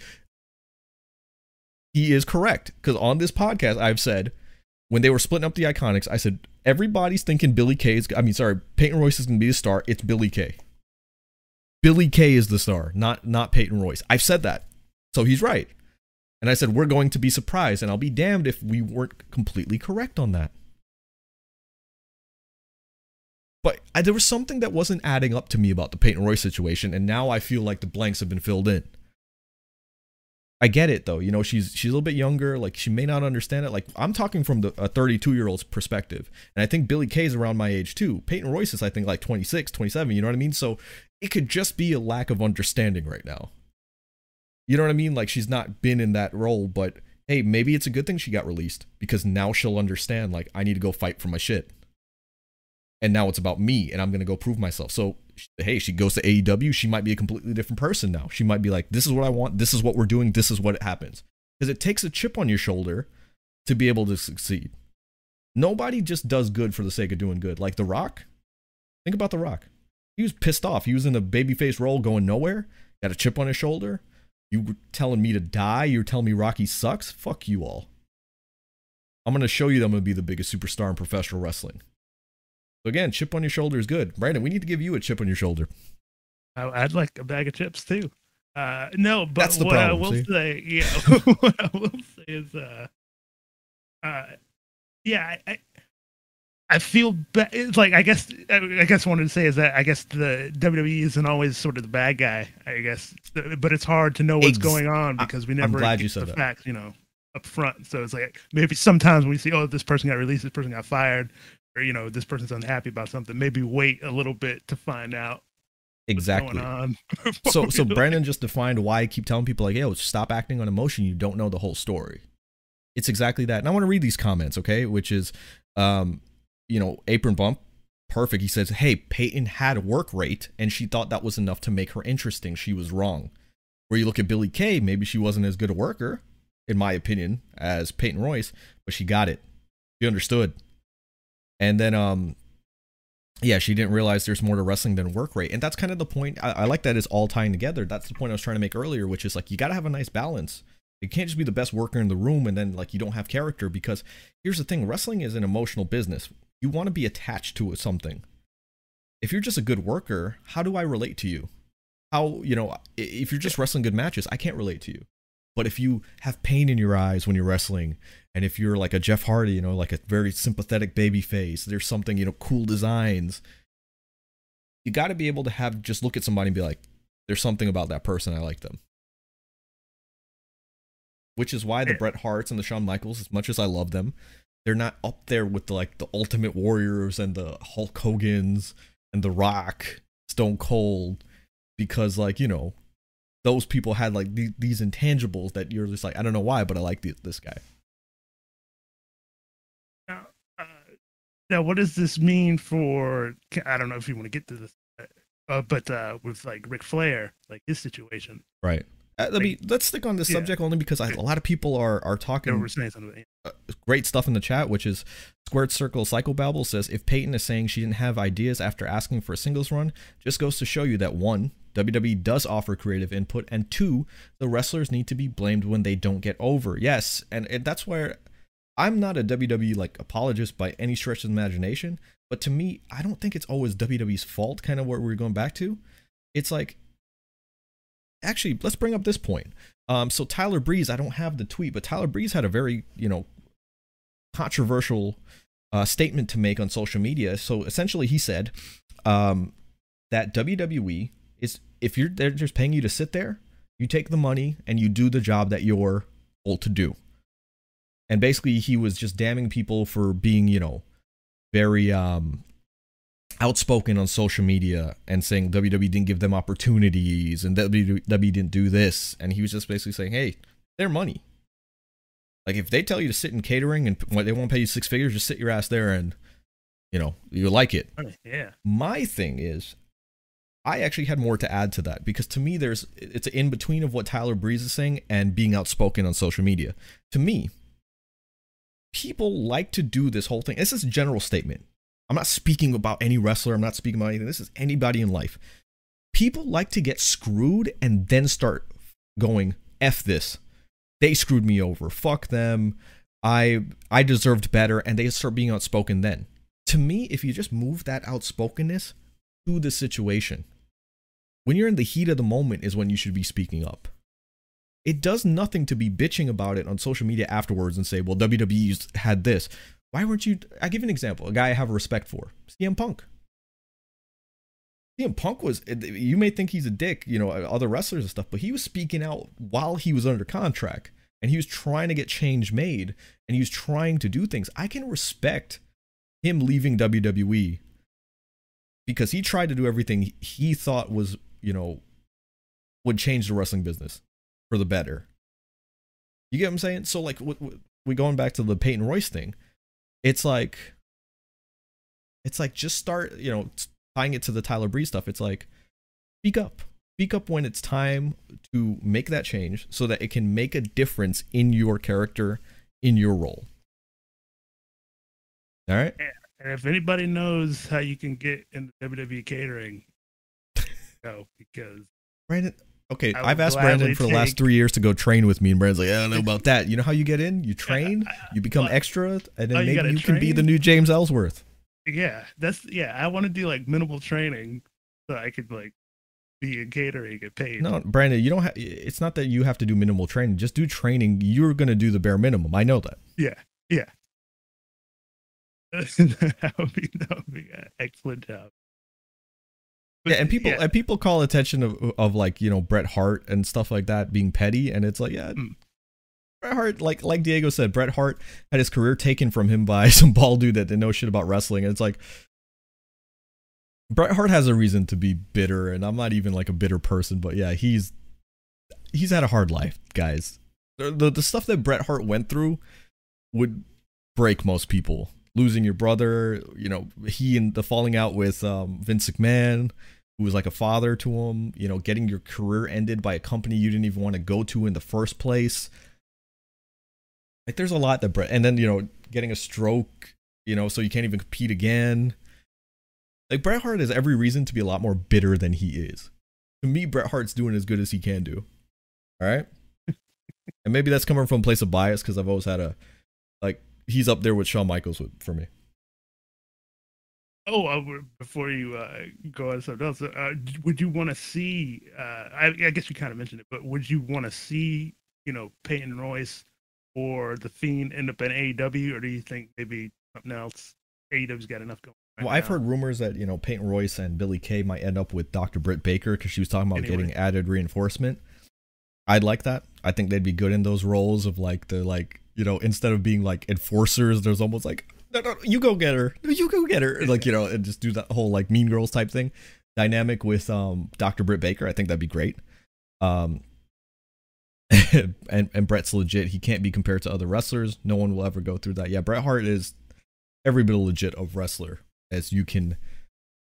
He is correct because on this podcast i've said when they were splitting up the iconics i said everybody's thinking billie Kay is i mean sorry peyton royce is going to be the star. It's billie Kay. billie Kay is the star not not peyton royce. I've said that. So he's right and I said, we're going to be surprised, and I'll be damned if we weren't completely correct on that. But I, there was something that wasn't adding up to me about the Peyton Royce situation, and now I feel like the blanks have been filled in. I get it though, you know, she's she's a little bit younger, like she may not understand it. Like I'm talking from the, a 32 year old's perspective, and I think Billie Kay is around my age too. Peyton Royce is I think like 26, 27. You know what I mean? So it could just be a lack of understanding right now. You know what I mean? Like she's not been in that role, but hey, maybe it's a good thing she got released because now she'll understand like I need to go fight for my shit. And now it's about me and I'm going to go prove myself. So hey, she goes to AEW, she might be a completely different person now. She might be like this is what I want, this is what we're doing, this is what happens. Cuz it takes a chip on your shoulder to be able to succeed. Nobody just does good for the sake of doing good. Like The Rock. Think about The Rock. He was pissed off. He was in a babyface role going nowhere. Got a chip on his shoulder. You were telling me to die. You're telling me Rocky sucks. Fuck you all. I'm gonna show you that I'm gonna be the biggest superstar in professional wrestling. So again, chip on your shoulder is good. Brandon, we need to give you a chip on your shoulder. I- I'd like a bag of chips too. Uh, no, but That's the what I problem, will see? say, yeah, what I will say is, uh, uh, yeah, I, I, feel ba- it's like I guess I I guess what I wanted to say is that I guess the WWE isn't always sort of the bad guy. I guess, but it's hard to know what's Ex- going on because we never glad get you said the that. facts, you know, up front. So it's like maybe sometimes when we see, oh, this person got released, this person got fired, or you know, this person's unhappy about something. Maybe wait a little bit to find out what's Exactly. going on. So so Brandon just defined why I keep telling people like, yo, stop acting on emotion. You don't know the whole story. It's exactly that. And I want to read these comments, okay? Which is um, you know, apron bump. Perfect. He says, Hey, Peyton had a work rate and she thought that was enough to make her interesting. She was wrong. Where you look at Billie Kay, maybe she wasn't as good a worker, in my opinion, as Peyton Royce, but she got it. She understood. And then um yeah, she didn't realize there's more to wrestling than work rate. And that's kind of the point. I, I like that it's all tying together. That's the point I was trying to make earlier, which is like you got to have a nice balance. You can't just be the best worker in the room and then like you don't have character because here's the thing wrestling is an emotional business. You want to be attached to something. If you're just a good worker, how do I relate to you? How, you know, if you're just wrestling good matches, I can't relate to you. But if you have pain in your eyes when you're wrestling, and if you're like a Jeff Hardy, you know, like a very sympathetic baby face, there's something, you know, cool designs. You got to be able to have just look at somebody and be like, there's something about that person I like them. Which is why the Bret Harts and the Shawn Michaels, as much as I love them, they're not up there with the like the Ultimate Warriors and the Hulk Hogan's and the Rock, Stone Cold, because like you know, those people had like the- these intangibles that you're just like I don't know why, but I like the- this guy. Now, uh, now, what does this mean for? I don't know if you want to get to this, uh, but uh, with like Ric Flair, like his situation, Right. Uh, let me let's stick on this Yeah. subject only because I, a lot of people are are talking were saying something. uh, great stuff in the chat, which is Squared Circle Psychobabble says if Peyton is saying she didn't have ideas after asking for a singles run, just goes to show you that one, WWE does offer creative input, and two, the wrestlers need to be blamed when they don't get over. Yes, and, and that's where I'm not a WWE like apologist by any stretch of the imagination, but to me, I don't think it's always WWE's fault. Kind of where we're going back to. It's like actually let's bring up this point. Um, so Tyler Breeze, I don't have the tweet, but Tyler Breeze had a very you know controversial uh, statement to make on social media. So essentially, he said um, that WWE is if you're they're just paying you to sit there, you take the money and you do the job that you're told to do. And basically, he was just damning people for being you know very um outspoken on social media and saying WWE didn't give them opportunities and WWE didn't do this. And he was just basically saying, hey, their money. Like if they tell you to sit in catering and they won't pay you six figures, just sit your ass there and you know you like it. Oh, yeah, My thing is, I actually had more to add to that because to me, there's it's an in between of what Tyler Breeze is saying and being outspoken on social media. To me, people like to do this whole thing. This is a general statement. I'm not speaking about any wrestler. I'm not speaking about anything. This is anybody in life. People like to get screwed and then start going f this. They screwed me over. Fuck them. I I deserved better, and they start being outspoken. Then, to me, if you just move that outspokenness to the situation, when you're in the heat of the moment, is when you should be speaking up. It does nothing to be bitching about it on social media afterwards and say, "Well, WWE's had this." Why weren't you? I give an example. A guy I have respect for, CM Punk. CM Punk was. You may think he's a dick, you know, other wrestlers and stuff, but he was speaking out while he was under contract, and he was trying to get change made, and he was trying to do things. I can respect him leaving WWE because he tried to do everything he thought was, you know, would change the wrestling business for the better. You get what I'm saying? So like, we going back to the Peyton Royce thing. It's like, it's like just start, you know, tying it to the Tyler Breeze stuff. It's like, speak up, speak up when it's time to make that change, so that it can make a difference in your character, in your role. All right. and if anybody knows how you can get in WWE catering, go because Brandon. Okay, I've asked Brandon for the last three years to go train with me, and Brandon's like, I don't know about that. You know how you get in? You train, you become extra, and then oh, maybe gotta you can be the new James Ellsworth. yeah, that's yeah. I want to do like minimal training so I could like be in catering, get paid. No, Brandon, you don't have. It's not that you have to do minimal training. Just do training. You're gonna do the bare minimum. I know that. Yeah, yeah. that would be that would be an excellent job. Yeah, and people yeah, and people call attention of of like you know Bret Hart and stuff like that being petty, and it's like yeah, Mm. Bret Hart like like Diego said, Bret Hart had his career taken from him by some bald dude that didn't know shit about wrestling, and it's like Bret Hart has a reason to be bitter, and I'm not even like a bitter person, but yeah, he's he's had a hard life, guys. The the, the stuff that Bret Hart went through would break most people. Losing your brother, you know, he and the falling out with um, Vince McMahon, who was like a father to him, you know, getting your career ended by a company you didn't even want to go to in the first place. Like, there's a lot that Bret, and then you know, getting a stroke, you know, so you can't even compete again. Like Bret Hart has every reason to be a lot more bitter than he is. To me, Bret Hart's doing as good as he can do. All right, and maybe that's coming from a place of bias because I've always had a like he's up there with Shawn Michaels with, for me. Oh, uh, before you uh, go on something else, uh, would you want to see? Uh, I, I guess you kind of mentioned it, but would you want to see, you know, Peyton Royce or the Fiend end up in AEW, or do you think maybe something else? AEW's got enough going. right Well, I've heard rumors that you know Peyton Royce and Billie Kay might end up with Dr. Britt Baker because she was talking about Anyway. getting added reinforcement. I'd like that. I think they'd be good in those roles of like the like you know instead of being like enforcers, there's almost like no no you go get her, you go get her, like you know and just do that whole like Mean Girls type thing dynamic with um Dr. Britt Baker. I think that'd be great. Um. and and Bret's legit. He can't be compared to other wrestlers. No one will ever go through that. Yeah, Bret Hart is every bit of legit of wrestler as you can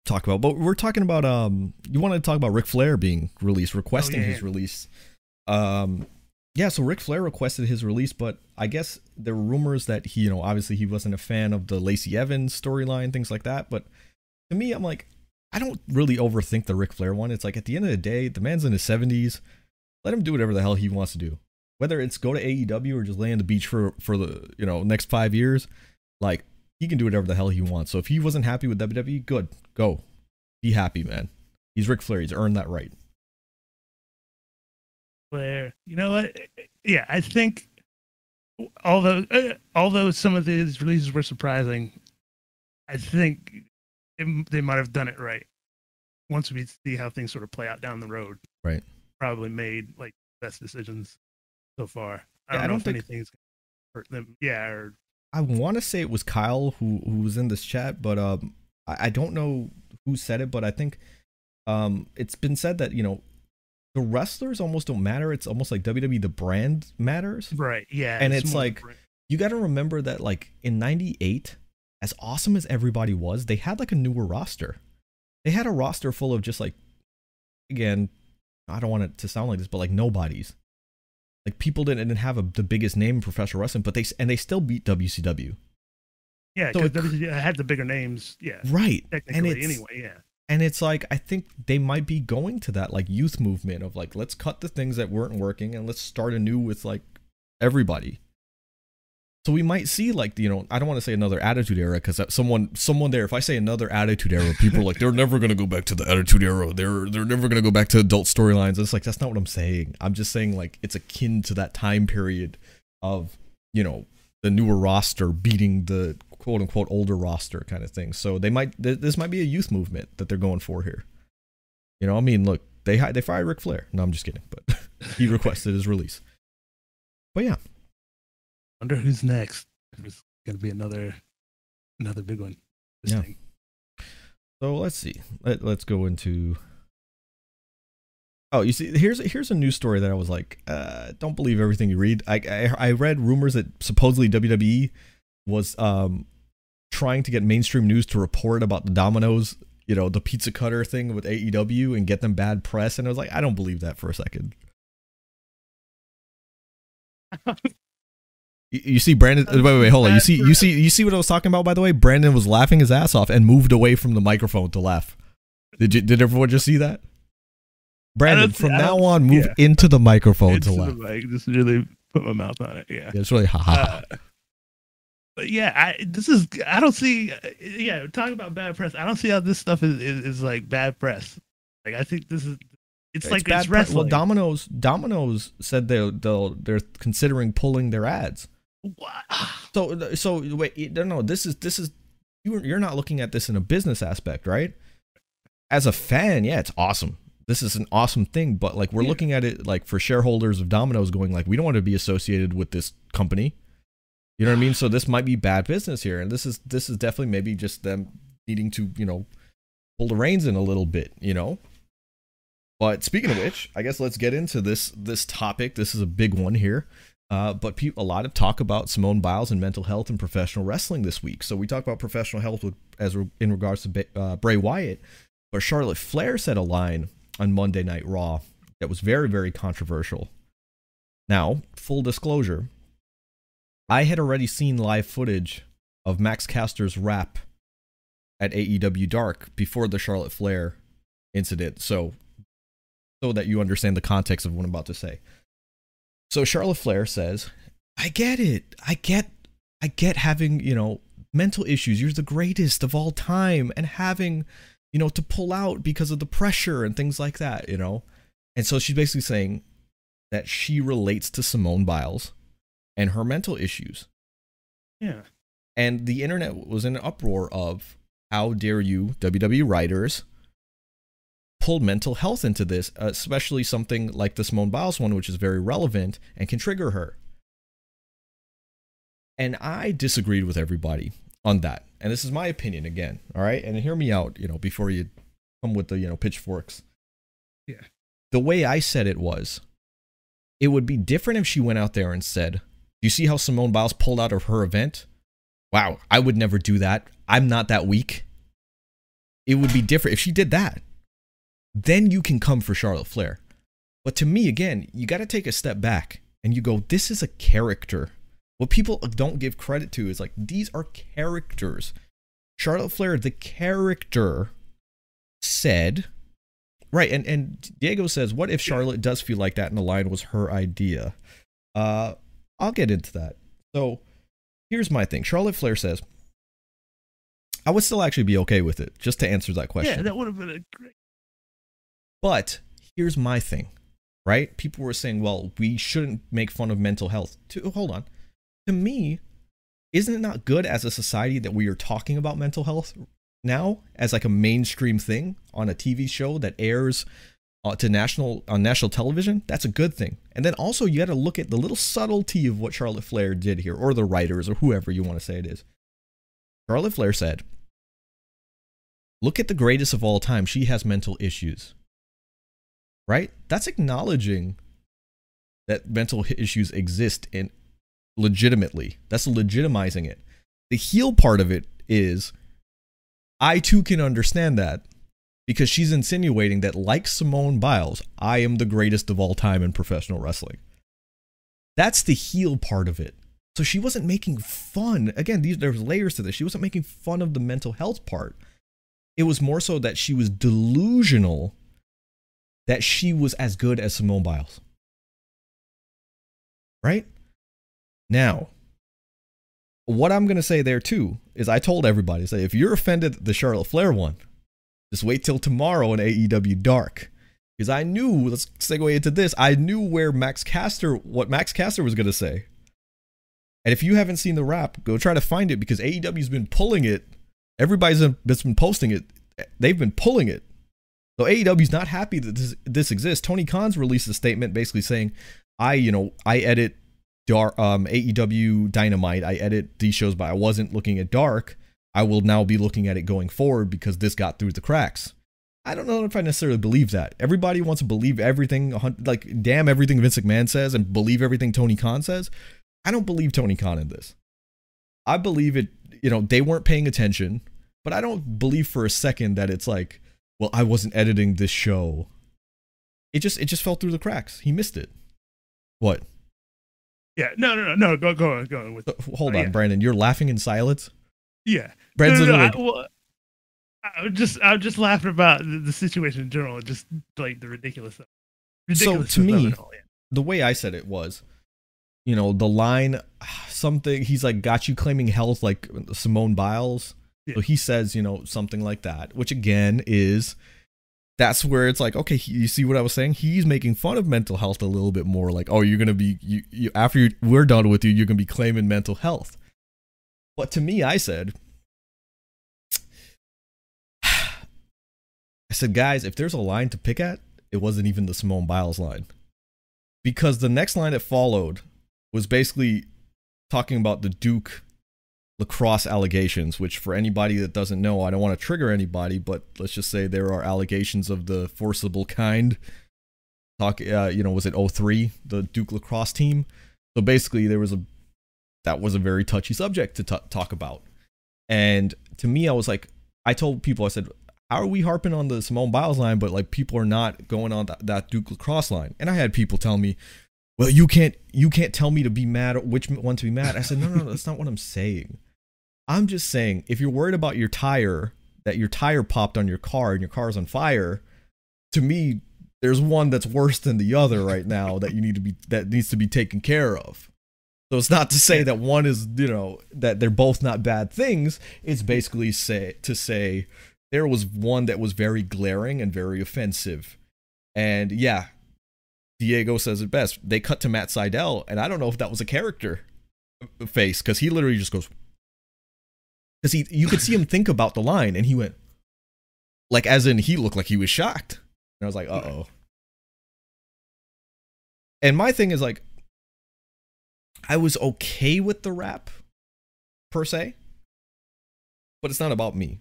talk about. But we're talking about um you want to talk about Ric Flair being released, requesting yeah, his yeah. release. Um yeah, so Ric Flair requested his release, but I guess there were rumors that he, you know, obviously he wasn't a fan of the Lacey Evans storyline, things like that. But to me, I'm like, I don't really overthink the Ric Flair one. It's like at the end of the day, the man's in his 70s. Let him do whatever the hell he wants to do. Whether it's go to AEW or just lay on the beach for for the you know next five years, like he can do whatever the hell he wants. So if he wasn't happy with WWE, good, go, be happy, man. He's Ric Flair. He's earned that right. Flair. You know what? Yeah, I think although uh, although some of these releases were surprising, I think it, they might have done it right. Once we see how things sort of play out down the road, Right. Probably made like best decisions so far. I Yeah, don't I know don't if think- anything's gonna hurt them. Yeah, or I want to say it was Kyle who who was in this chat, but um, I, I don't know who said it, but I think um, it's been said that you know the wrestlers almost don't matter. It's almost like WWE, the brand matters. right. Yeah, And it's more like- different. You got to remember that like in '98, as awesome as everybody was, they had like a newer roster. They had a roster full of just like, again, I don't want it to sound like this, but like nobodies. Like people didn't, didn't have a, the biggest name in professional wrestling, but they and they still beat WCW. yeah, so because it- had the bigger names. Yeah, Right. and technically it's, anyway. Yeah. And it's like I think they might be going to that like youth movement of like let's cut the things that weren't working and let's start anew with like everybody. So we might see like you know I don't want to say another attitude era because someone someone there if I say another attitude era people are like they're never gonna go back to the attitude era. They're they're never gonna go back to adult storylines. It's like that's not what I'm saying. I'm just saying like it's akin to that time period of you know the newer roster beating the quote unquote older roster kind of thing. So they might th- this might be a youth movement that they're going for here. You know, I mean, look, they hi- they fired Ric Flair. No, I'm just kidding, but he requested his release. But yeah, Wonder who's next. There's gonna be another another big one. This Yeah. thing. so let's see. Let, let's go into. Oh, you see, here's here's a news story that I was like, uh, don't believe everything you read. I, I I read rumors that supposedly WWE was um trying to get mainstream news to report about the Domino's, you know, the pizza cutter thing with AEW and get them bad press, and I was like, I don't believe that for a second. You, see, Brandon. Wait, wait, wait, hold on. You see, you see, you see what I was talking about. By the way, Brandon was laughing his ass off and moved away from the microphone to laugh. Did you? Did everyone just see that? Brandon, from now on, move yeah. into the microphone Into to laugh. mic, just really put my mouth on it. Yeah. Yeah, it's really ha ha. ha. Uh, but yeah, I this is I don't see. Yeah, talking about bad press. I don't see how this stuff is is, is like bad press. Like I think this is. It's, like bad it's pre- Well. Domino's Domino's said they they'll they're considering pulling their ads. What? So so wait, no, no, this is this is you're you're not looking at this in a business aspect, right? As a fan, yeah, it's awesome. This is an awesome thing, but like we're Yeah. looking at it like for shareholders of Domino's going like we don't want to be associated with this company. You know what I mean? So this might be bad business here, and this is this is definitely maybe just them needing to you know pull the reins in a little bit, you know. But speaking of which, I guess let's get into this this topic. This is a big one here. Uh, but pe- a lot of talk about Simone Biles and mental health and professional wrestling this week. So we talk about professional health with, as re- in regards to Ba- uh, Bray Wyatt, but Charlotte Flair said a line on Monday Night Raw that was very very controversial. Now, full disclosure, I had already seen live footage of Max Caster's rap at AEW Dark before the Charlotte Flair incident. So so that you understand the context of what I'm about to say. So Charlotte Flair says, "I get it. I get I get having, you know, mental issues. You're the greatest of all time and having, you know, to pull out because of the pressure and things like that, you know." And so she's basically saying that she relates to Simone Biles and her mental issues. Yeah. And the internet was in an uproar of how dare you, WWE writers, pull mental health into this, especially something like the Simone Biles one, which is very relevant and can trigger her. And I disagreed with everybody on that. And this is my opinion again, all right? And hear me out, you know, before you come with the, you know, pitchforks. Yeah. The way I said it was, it would be different if she went out there and said, "Do you see how Simone Biles pulled out of her event? Wow, I would never do that. I'm not that weak." It would be different if she did that. Then you can come for Charlotte Flair. But to me, again, you got to take a step back and you go, "This is a character." What people don't give credit to is like these are characters. Charlotte Flair, the character, said Right, and, and Diego says, "What if Charlotte does feel like that, and the line was her idea?" Uh, I'll get into that. So, here's my thing. Charlotte Flair says, "I would still actually be okay with it." Just to answer that question. Yeah, that would have been a great. But here's my thing, right? People were saying, well, we shouldn't make fun of mental health. To, hold on. To me, isn't it not good as a society that we are talking about mental health now as like a mainstream thing on a TV show that airs Uh, to national on national television? That's a good thing. And then also you got to look at the little subtlety of what Charlotte Flair did here, or the writers, or whoever you want to say it is. Charlotte Flair said, "Look at the greatest of all time. She has mental issues." right? That's acknowledging that mental issues exist in legitimately. That's legitimizing it. The heel part of it is I too can understand that because she's insinuating that like Simone Biles, I am the greatest of all time in professional wrestling. That's the heel part of it. So she wasn't making fun. Again, these there's layers to this. She wasn't making fun of the mental health part. It was more so that she was delusional that she was as good as Simone Biles. Right? Now, what I'm going to say there too is I told everybody, say, if you're offended the Charlotte Flair one, just wait till tomorrow in AEW Dark. Because I knew, let's segue into this, I knew where Max Caster, what Max Caster was going to say. And if you haven't seen the rap, go try to find it because AEW's been pulling it. Everybody's been- posting it. They've been pulling it. So AEW's not happy that this, this exists. Tony Khan's released a statement basically saying, I, you know, I edit Dar- um, AEW Dynamite. I edit these shows, but I wasn't looking at Dark. I will now be looking at it going forward because this got through the cracks. I don't know if I necessarily believe that. Everybody wants to believe everything, like damn everything Vince McMahon says and believe everything Tony Khan says. I don't believe Tony Khan in this. I believe it, you know, they weren't paying attention, but I don't believe for a second that it's like, well, I wasn't editing this show. It just it just fell through the cracks. He missed it. What? Yeah, no, no, no, no. Go, go on, go on with. Uh, Hold Oh, on, yeah. Brandon. You're laughing in silence. Yeah, Brandon's no, no, no, I, well, I just I would just laughing about the, the situation in general, just like the ridiculous. ridiculous to me, all, yeah. the way I said it was, you know, the line, something he's like, got you claiming health like Simone Biles. Yeah. So he says, you know, something like that, which again is that's where it's like, okay, he, you see what I was saying? He's making fun of mental health a little bit more. Like, oh, you're gonna be you, you after you, we're done with you, you're gonna be claiming mental health. But to me, I said, I said, guys, if there's a line to pick at, it wasn't even the Simone Biles line. Because the next line that followed was basically talking about the Duke lacrosse allegations, which for anybody that doesn't know, I don't want to trigger anybody, but let's just say there are allegations of the forcible kind. Talk, uh, you know, was it 03, the Duke lacrosse team? So basically, there was a that was a very touchy subject to t- talk about. And to me, I was like, I told people, I said, how are we harping on the Simone Biles line, but like people are not going on that, that Duke lacrosse line? And I had people tell me, well, you can't you can't tell me to be mad or which one to be mad. I said, no, no, no, that's not what I'm saying. I'm just saying, if you're worried about your tire, that your tire popped on your car and your car's on fire, to me, there's one that's worse than the other right now that you need to be that needs to be taken care of. So it's not to say that one is, you know, that they're both not bad things. It's basically say to say there was one that was very glaring and very offensive. And yeah, Diego says it best. They cut to Matt Sydal, and I don't know if that was a character face because he literally just goes because he you could see him think about the line, and he went like as in he looked like he was shocked. And I was like, uh oh. And my thing is like, I was okay with the rap per se, but it's not about me.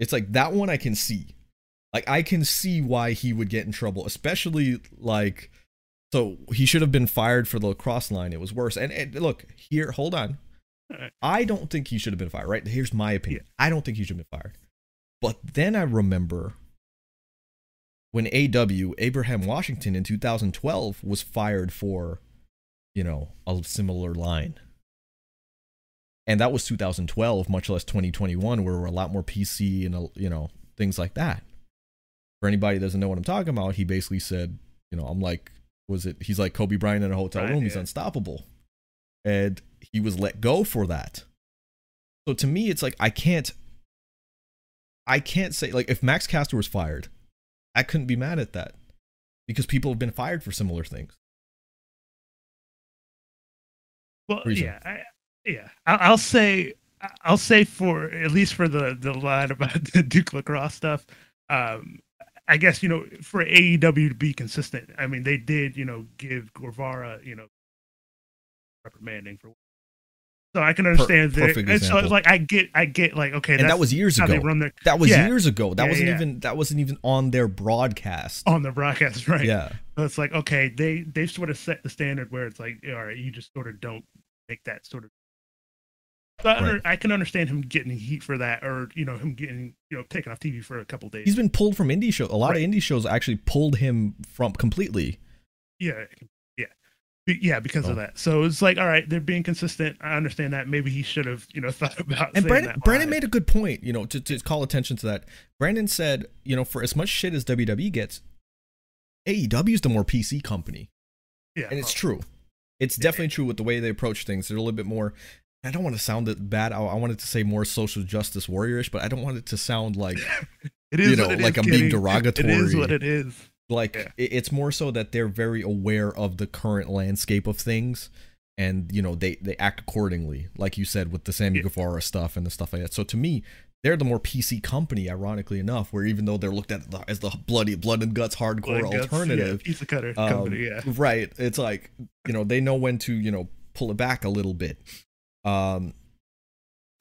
It's like that one I can see. Like I can see why he would get in trouble, especially like so he should have been fired for the lacrosse line. It was worse. And, and look, here, hold on. I don't think he should have been fired, right? Here's my opinion. I don't think he should have been fired. But then I remember when AW, Abraham Washington in 2012 was fired for, you know, a similar line. And that was 2012, much less 2021, where we're a lot more PC and, uh, you know, things like that. For anybody that doesn't know what I'm talking about, he basically said, you know, I'm like, was it, he's like Kobe Bryant in a hotel room, he's unstoppable. And he was let go for that. So to me, it's like, I can't, I can't say, like, if Max Caster was fired, I couldn't be mad at that because people have been fired for similar things. Well, Reason. yeah, I, yeah. I'll, I'll say, I'll say for at least for the the line about the Duke lacrosse stuff. Um, I guess you know for AEW to be consistent. I mean, they did you know give Guevara you know reprimanding for. So I can understand that. so example. it's like I get, I get like okay, and that was years ago. their That was Yeah. years ago. That Yeah, wasn't yeah. even that wasn't even on their broadcast. on the broadcast, right? Yeah. So it's like okay, they they sort of set the standard where it's like, all right, you just sort of don't make that sort of. So I, under, I can understand him getting heat for that, or you know, him getting you know taken off TV for a couple days. He's been pulled from indie show. A lot Right. of indie shows actually pulled him from completely. yeah, yeah, because Oh. of that. So it's like, all right, they're being consistent. I understand that. Maybe he should have you know thought about. And Brandon that Brandon made a good point, you know, to, to call attention to that. Brandon said, you know, for as much shit as WWE gets, AEW is the more PC company. yeah, And it's oh, true. It's definitely true with the way they approach things. They're a little bit more I don't want to sound it bad. I, I wanted to say more social justice warriorish, but I don't want it to sound like it is you know, like is, I'm being derogatory. It is what it is. Like Yeah. it's more so that they're very aware of the current landscape of things and you know they they act accordingly like you said with the Sammy Yeah. Guevara stuff and the stuff like that so to me they're the more PC company ironically enough where even though they're looked at as the bloody blood and guts hardcore Blood guts, yeah, alternative pizza cutter um, company. Yeah, right it's like you know they know when to you know pull it back a little bit um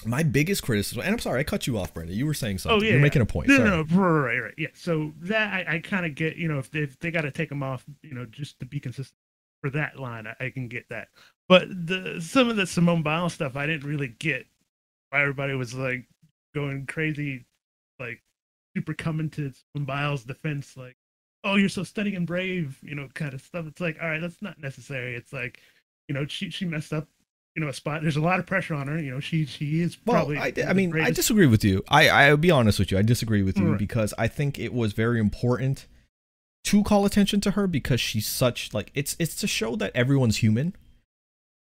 my biggest criticism and I'm sorry I cut you off Brenda. you were saying something Oh, yeah, you're yeah. making a point No, sorry. no, no, right, right, right. Yeah. So that I, I kind of get, you know, if they, if they got to take them off, you know, just to be consistent for that line, I, I can get that. But the some of the Simone Biles stuff, I didn't really get. Why everybody was like going crazy, like super coming to Simone Biles' defense, like, "Oh, you're so stunning and brave," you know, kind of stuff. It's like, all right, that's not necessary. It's like, you know, she she messed up, you know a spot. There's a lot of pressure on her. You know, she she is Well, probably. I, I the mean, I disagree with you. I I'll be honest with you. I disagree with you Right. because I think it was very important to call attention to her because she's such like it's it's to show that everyone's human,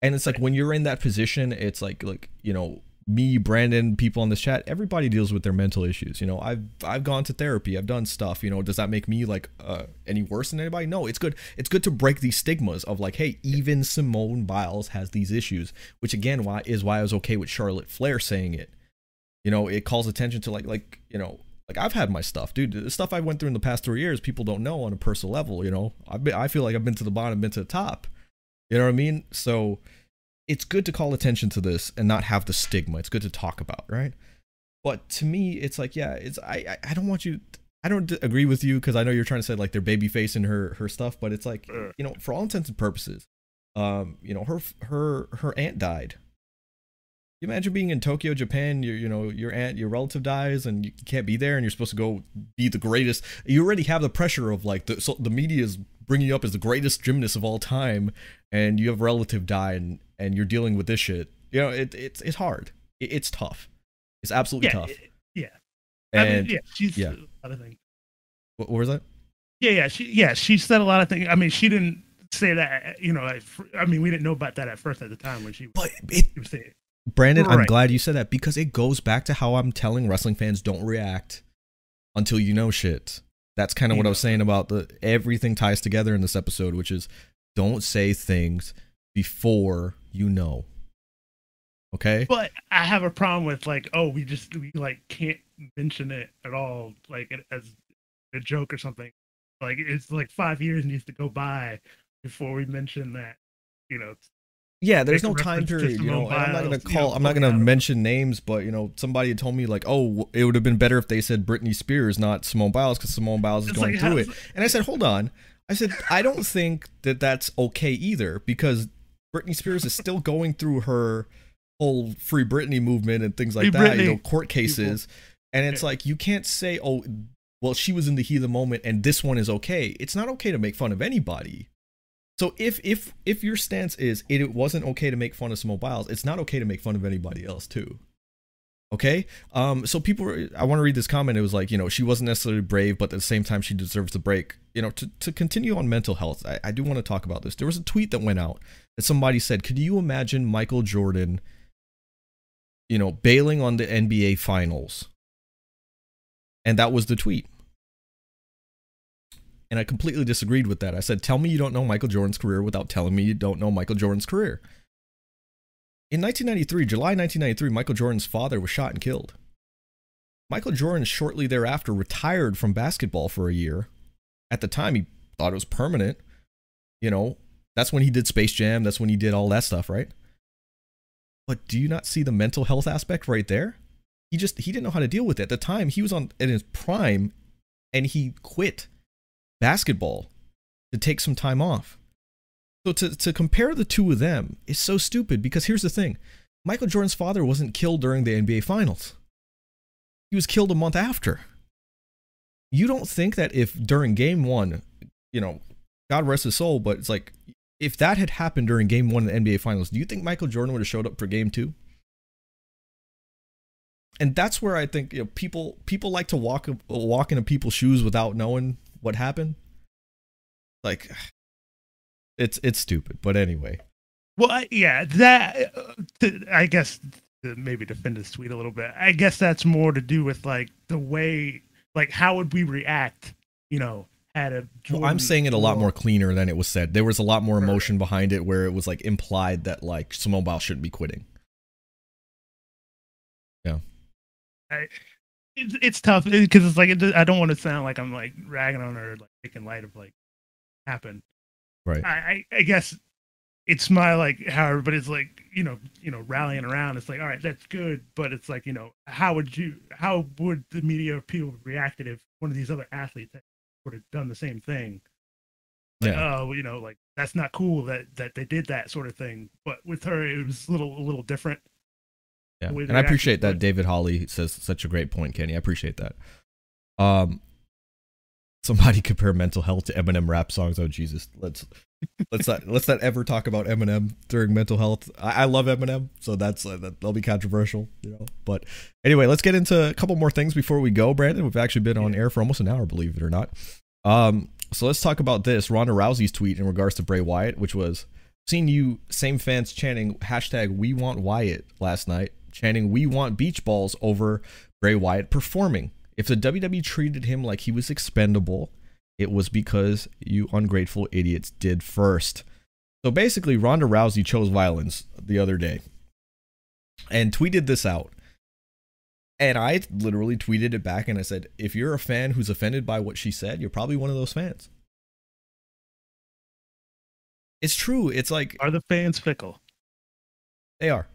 and it's like when you're in that position, it's like like you know me, Brandon, people on this chat, everybody deals with their mental issues. You know, I've I've gone to therapy, I've done stuff. You know, does that make me like uh, any worse than anybody? No, it's good. It's good to break these stigmas of like, hey, even Simone Biles has these issues, which again, why is why I was okay with Charlotte Flair saying it. You know, it calls attention to like like you know. Like I've had my stuff, dude. The stuff I went through in the past three years, people don't know on a personal level. You know, I've been, I feel like I've been to the bottom, been to the top. You know what I mean? So, it's good to call attention to this and not have the stigma. It's good to talk about, right? But to me, it's like, yeah, it's I I, I don't want you. I don't agree with you because I know you're trying to say like they're baby facing her her stuff, but it's like you know, for all intents and purposes, um, you know, her her her aunt died. You imagine being in Tokyo, Japan. Your you know your aunt, your relative dies, and you can't be there, and you're supposed to go be the greatest. You already have the pressure of like the so the media is bringing you up as the greatest gymnast of all time, and you have a relative die, and and you're dealing with this shit. You know, it, it's it's hard. It, it's tough. It's absolutely yeah, tough. it- yeah. And I mean, yeah, she's yeah. a lot of things. what, what was that? Yeah, yeah, she yeah she said a lot of things. I mean, she didn't say that. You know, I mean, we didn't know about that at first at the time when she, But it, she was saying. Brandon, I'm glad you said that because it goes back to how I'm telling wrestling fans don't react until you know shit. That's kind of what I was saying about the everything ties together in this episode, which is don't say things before you know. Okay? But I have a problem with like, oh, we just we like can't mention it at all, like as a joke or something. Like it's like five years needs to go by before we mention that. You know, Yeah, there's no time period, you know. I'm not gonna you call. know, I'm not gonna mention names, but you know, somebody told me like, oh, it would have been better if they said Britney Spears, not Simone Biles, because Simone Biles is It's going like, through it. And I said, hold on. I said, I don't think that that's okay either, because Britney Spears is still going through her whole Free Britney movement and things like Free that. You know, court cases, and it's like you can't say, oh, well, she was in the heat of the moment, and this one is okay. It's not okay to make fun of anybody. So if if if your stance is it, it wasn't okay to make fun of Simone Biles, it's not okay to make fun of anybody else too. Okay? Um so people were- I want to read this comment. It was like, you know, she wasn't necessarily brave, but at the same time she deserves the break. You know, to, to continue on mental health, I, I do want to talk about this. There was a tweet that went out that somebody said, Could you imagine Michael Jordan, you know, bailing on the NBA finals? And that was the tweet. And I completely disagreed with that. I said, Tell me you don't know Michael Jordan's career without telling me you don't know Michael Jordan's career. In 1993, July 1993, Michael Jordan's father was shot and killed. Michael Jordan shortly thereafter retired from basketball for a year. At the time, he thought it was permanent. You know, that's when he did Space Jam, that's when he did all that stuff, right? But do you not see the mental health aspect right there? He just he didn't know how to deal with it. At the time, he was on in his prime and he quit basketball to take some time off. So to, to compare the two of them is so stupid because here's the thing. Michael Jordan's father wasn't killed during the NBA finals. He was killed a month after. You don't think that if during game one, you know, God rest his soul, but it's like if that had happened during game one of the NBA finals, do you think Michael Jordan would have showed up for game two? And that's where I think you know, people people like to walk walk into people's shoes without knowing what happened. Like it's it's stupid, but anyway. Well, yeah, that I guess maybe defend this tweet a little bit. I guess that's more to do with like the way, like how would we react? You know, had a. Well, I'm saying it a lot more cleaner than it was said. There was a lot more emotion behind it, where it was like implied that like Simone Biles shouldn't be quitting. Yeah, it's, it's tough because it's like it, I don't want to sound like I'm like ragging on her, like making light of like happened. Right. I, I I guess it's my like how everybody's like you know you know rallying around. It's like all right, that's good, but it's like you know how would you how would the media people reacted if one of these other athletes would have done the same thing? Like, Yeah. oh, you know, like that's not cool that that they did that sort of thing. But with her, it was a little a little different. Yeah. And I appreciate that. David Holly says such a great point, Kenny. I appreciate that. Um somebody compare mental health to Eminem rap songs. Oh Jesus. Let's let's not let's not ever talk about Eminem during mental health. I, I love Eminem, so that's uh, that, that'll be controversial, you know. But anyway, let's get into a couple more things before we go, Brandon. We've actually been on air for almost an hour, believe it or not. Um, so let's talk about this Ronda Rousey's tweet in regards to Bray Wyatt, which was seen you same fans chanting hashtag We Want Wyatt last night, chanting We Want Beach Balls over Bray Wyatt performing. If the WWE treated him like he was expendable, it was because you ungrateful idiots did first. So basically, Ronda Rousey chose violence the other day and tweeted this out. And I literally tweeted it back and I said, if you're a fan who's offended by what she said, you're probably one of those fans. It's true. It's like. Are the fans fickle? They are.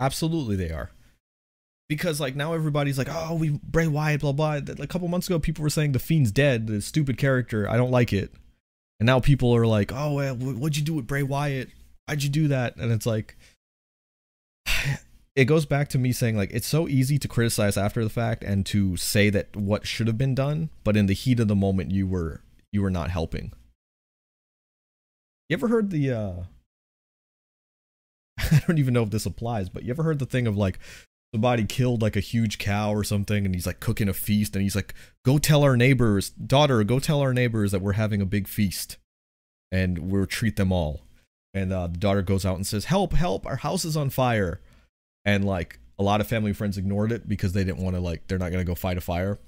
Absolutely, they are because like now everybody's like, oh, we Bray Wyatt, blah blah. A couple months ago, people were saying the Fiend's dead, the stupid character. I don't like it, and now people are like, oh, well, what'd you do with Bray Wyatt? Why'd you do that? And it's like, it goes back to me saying like it's so easy to criticize after the fact and to say that what should have been done, but in the heat of the moment, you were you were not helping. You ever heard the? uh I don't even know if this applies, but you ever heard the thing of like somebody killed like a huge cow or something and he's like cooking a feast and he's like go tell our neighbors daughter go tell our neighbors that we're having a big feast and we'll treat them all. And uh, the daughter goes out and says help help our house is on fire. And like a lot of family friends ignored it because they didn't want to like they're not going to go fight a fire.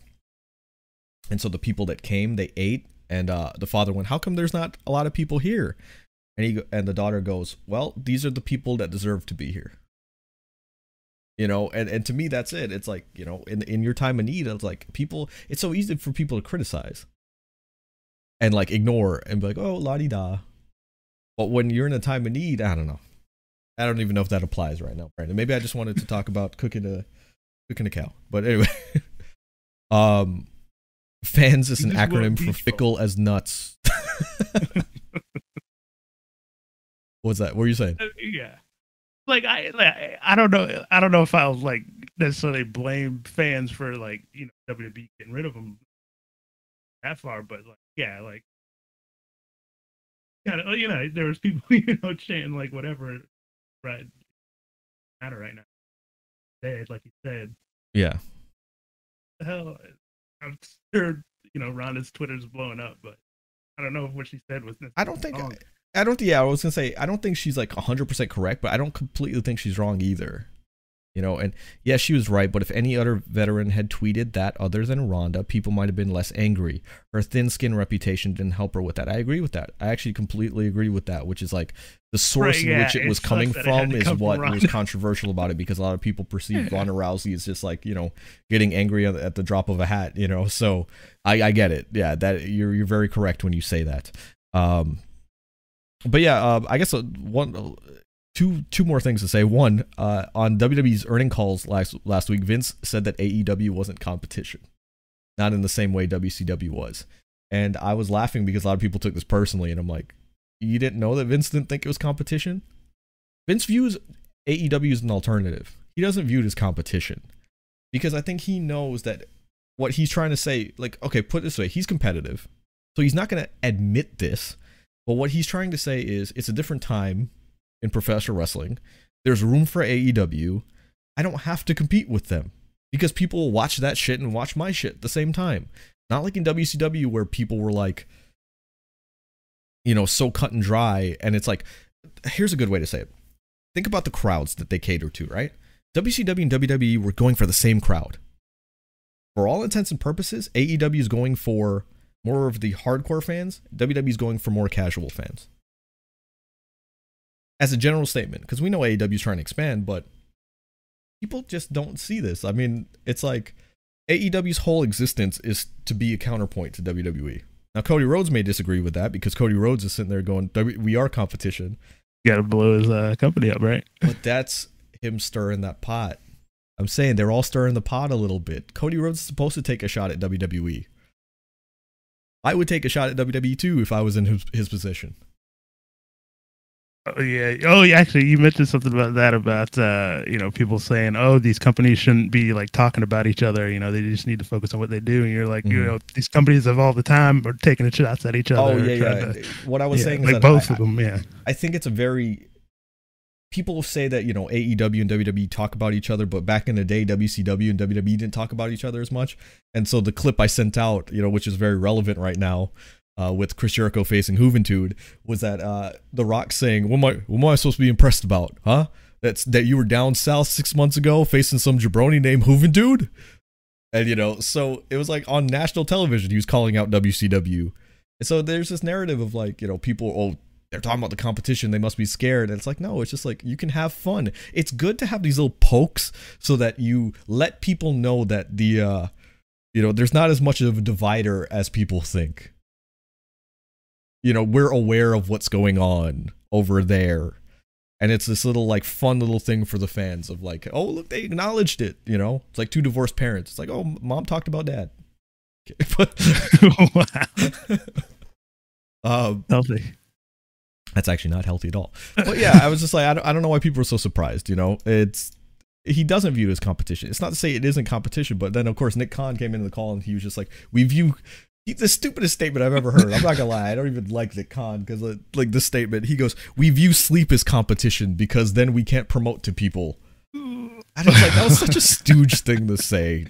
And so the people that came they ate and uh, the father went how come there's not a lot of people here? And he and the daughter goes well these are the people that deserve to be here you know and, and to me that's it. It's like you know in, in your time of need it's like people it's so easy for people to criticize and like ignore and be like oh la di da. But when you're in a time of need i don't know. I don't even know if that applies right now brandon. Maybe i just wanted to talk about cooking a cooking a cow. But anyway um fans is an acronym for fickle as nuts. What's that? What are you saying? Uh, yeah like I like, I don't know I don't know if I'll like necessarily blame fans for like you know WWE getting rid of them that far, but like yeah, like yeah, you know there was people you know chanting like whatever right matter right now dead like you said yeah hell I'm sure you know Ronda's Twitter's blowing up, but I don't know if what she said was. I don't think. Wrong. I don't. Yeah, I was gonna say I don't think she's like hundred percent correct, but I don't completely think she's wrong either. You know, and yeah, she was right. But if any other veteran had tweeted that other than Ronda, people might have been less angry. Her thin skin reputation didn't help her with that. I agree with that. I actually completely agree with that. Which is like the source right, yeah, in which it was coming from is what was controversial about it because a lot of people perceive Ronda Rousey as just like you know getting angry at the drop of a hat. You know, so I, I get it. Yeah, that you're you're very correct when you say that. Um, but yeah, uh, I guess uh, one, two, two more things to say. One, uh, on WWE's earning calls last last week, Vince said that AEW wasn't competition, not in the same way WCW was, and I was laughing because a lot of people took this personally, and I'm like, you didn't know that Vince didn't think it was competition. Vince views AEW as an alternative. He doesn't view it as competition because I think he knows that what he's trying to say, like, okay, put this way, he's competitive, so he's not going to admit this but what he's trying to say is it's a different time in professional wrestling. There's room for AEW. I don't have to compete with them because people watch that shit and watch my shit at the same time. Not like in WCW where people were like, you know, so cut and dry. And it's like, here's a good way to say it. Think about the crowds that they cater to, right? WCW and WWE were going for the same crowd. For all intents and purposes, AEW is going for more of the hardcore fans, WWE's going for more casual fans. As a general statement, because we know AEW's trying to expand, but people just don't see this. I mean, it's like AEW's whole existence is to be a counterpoint to WWE. Now, Cody Rhodes may disagree with that because Cody Rhodes is sitting there going, "We are competition." You got to blow his uh, company up, right? but that's him stirring that pot. I'm saying they're all stirring the pot a little bit. Cody Rhodes is supposed to take a shot at WWE. I would take a shot at WWE too if I was in his, his position. Oh yeah. Oh, yeah, actually, you mentioned something about that about uh, you know people saying, "Oh, these companies shouldn't be like talking about each other. You know, they just need to focus on what they do." And you're like, you Mhm. know, these companies of all the time are taking shots at each other. Oh yeah, yeah. to- What I was yeah, saying like is that both I, of them. Yeah. I think it's a very people say that you know AEW and WWE talk about each other, but back in the day, WCW and WWE didn't talk about each other as much. And so the clip I sent out, you know, which is very relevant right now, uh, with Chris Jericho facing Juventud, was that uh, The Rock saying, "What am I? What am I supposed to be impressed about? Huh? That's that you were down south six months ago facing some jabroni named Juventud." And you know, so it was like on national television, he was calling out WCW. And so there's this narrative of like, you know, people, oh, they're talking about the competition, they must be scared. And it's like, no, it's just like you can have fun. It's good to have these little pokes so that you let people know that the uh you know, there's not as much of a divider as people think. You know, we're aware of what's going on over there. And it's this little like fun little thing for the fans of like, oh look, they acknowledged it, you know? It's like two divorced parents. It's like, oh mom talked about dad. Okay, but wow. um Healthy. That's actually not healthy at all. But yeah, I was just like, I don't, I don't know why people are so surprised. You know, it's he doesn't view it as competition. It's not to say it isn't competition, but then of course Nick Khan came into the call and he was just like, we view. he- The stupidest statement I've ever heard. I'm not gonna lie, I don't even like Nick Khan because like this statement, he goes, "We view sleep as competition because then we can't promote to people." And it's like that was such a stooge thing to say.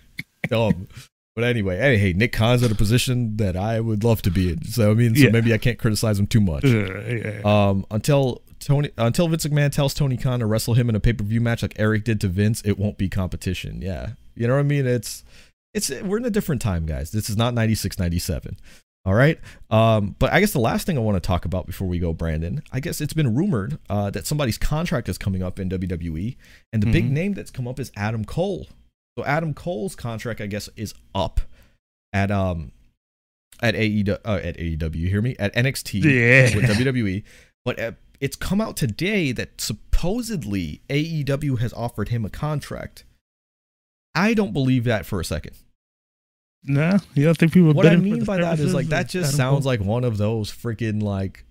Dumb. But anyway, hey, hey, Nick Khan's in a position that I would love to be in. So I mean, so Yeah. maybe I can't criticize him too much. Uh, yeah. Um, until Tony, until Vince McMahon tells Tony Khan to wrestle him in a pay per view match like Eric did to Vince, it won't be competition. Yeah, you know what I mean. It's it's we're in a different time, guys. This is not 96, 97. All right. Um, but I guess the last thing I want to talk about before we go, Brandon, I guess it's been rumored uh, that somebody's contract is coming up in WWE, and the big Mhm. name that's come up is Adam Cole. So Adam Cole's contract, I guess, is up at um at AEW uh, at AEW. You hear me? At NXT Yeah. with WWE. But uh, it's come out today that supposedly AEW has offered him a contract. I don't believe that for a second. No, you don't think people? What I mean by that is like that just sounds like one of those freaking like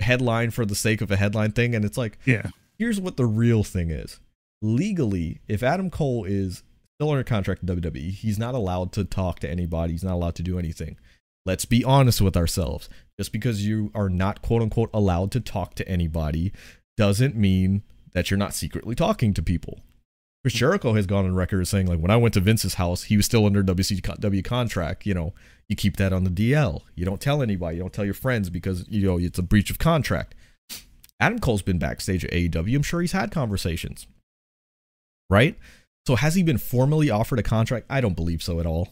headline for the sake of a headline thing, and it's like yeah, here's what the real thing is. Legally, if Adam Cole is still under contract in WWE, he's not allowed to talk to anybody. He's not allowed to do anything. Let's be honest with ourselves. Just because you are not quote unquote allowed to talk to anybody doesn't mean that you're not secretly talking to people. Chris mm-hmm. Jericho has gone on record as saying, like, when I went to Vince's house, he was still under WCW contract. You know, you keep that on the DL. You don't tell anybody. You don't tell your friends because, you know, it's a breach of contract. Adam Cole's been backstage at AEW. I'm sure he's had conversations. Right? So has he been formally offered a contract? I don't believe so at all.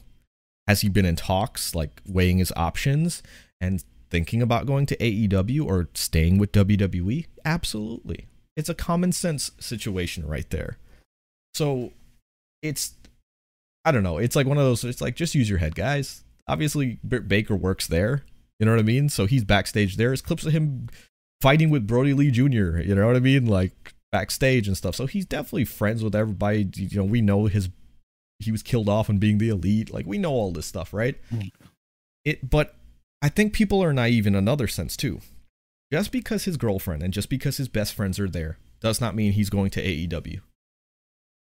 Has he been in talks, like weighing his options and thinking about going to AEW or staying with WWE? Absolutely. It's a common sense situation right there. So it's, I don't know. It's like one of those, it's like just use your head, guys. Obviously, Baker works there. You know what I mean? So he's backstage there. There's clips of him fighting with Brodie Lee Jr. You know what I mean? Like backstage and stuff. So he's definitely friends with everybody. You know, we know his he was killed off on being the elite. Like we know all this stuff, right? Mm. It but I think people are naive in another sense too. Just because his girlfriend and just because his best friends are there does not mean he's going to AEW.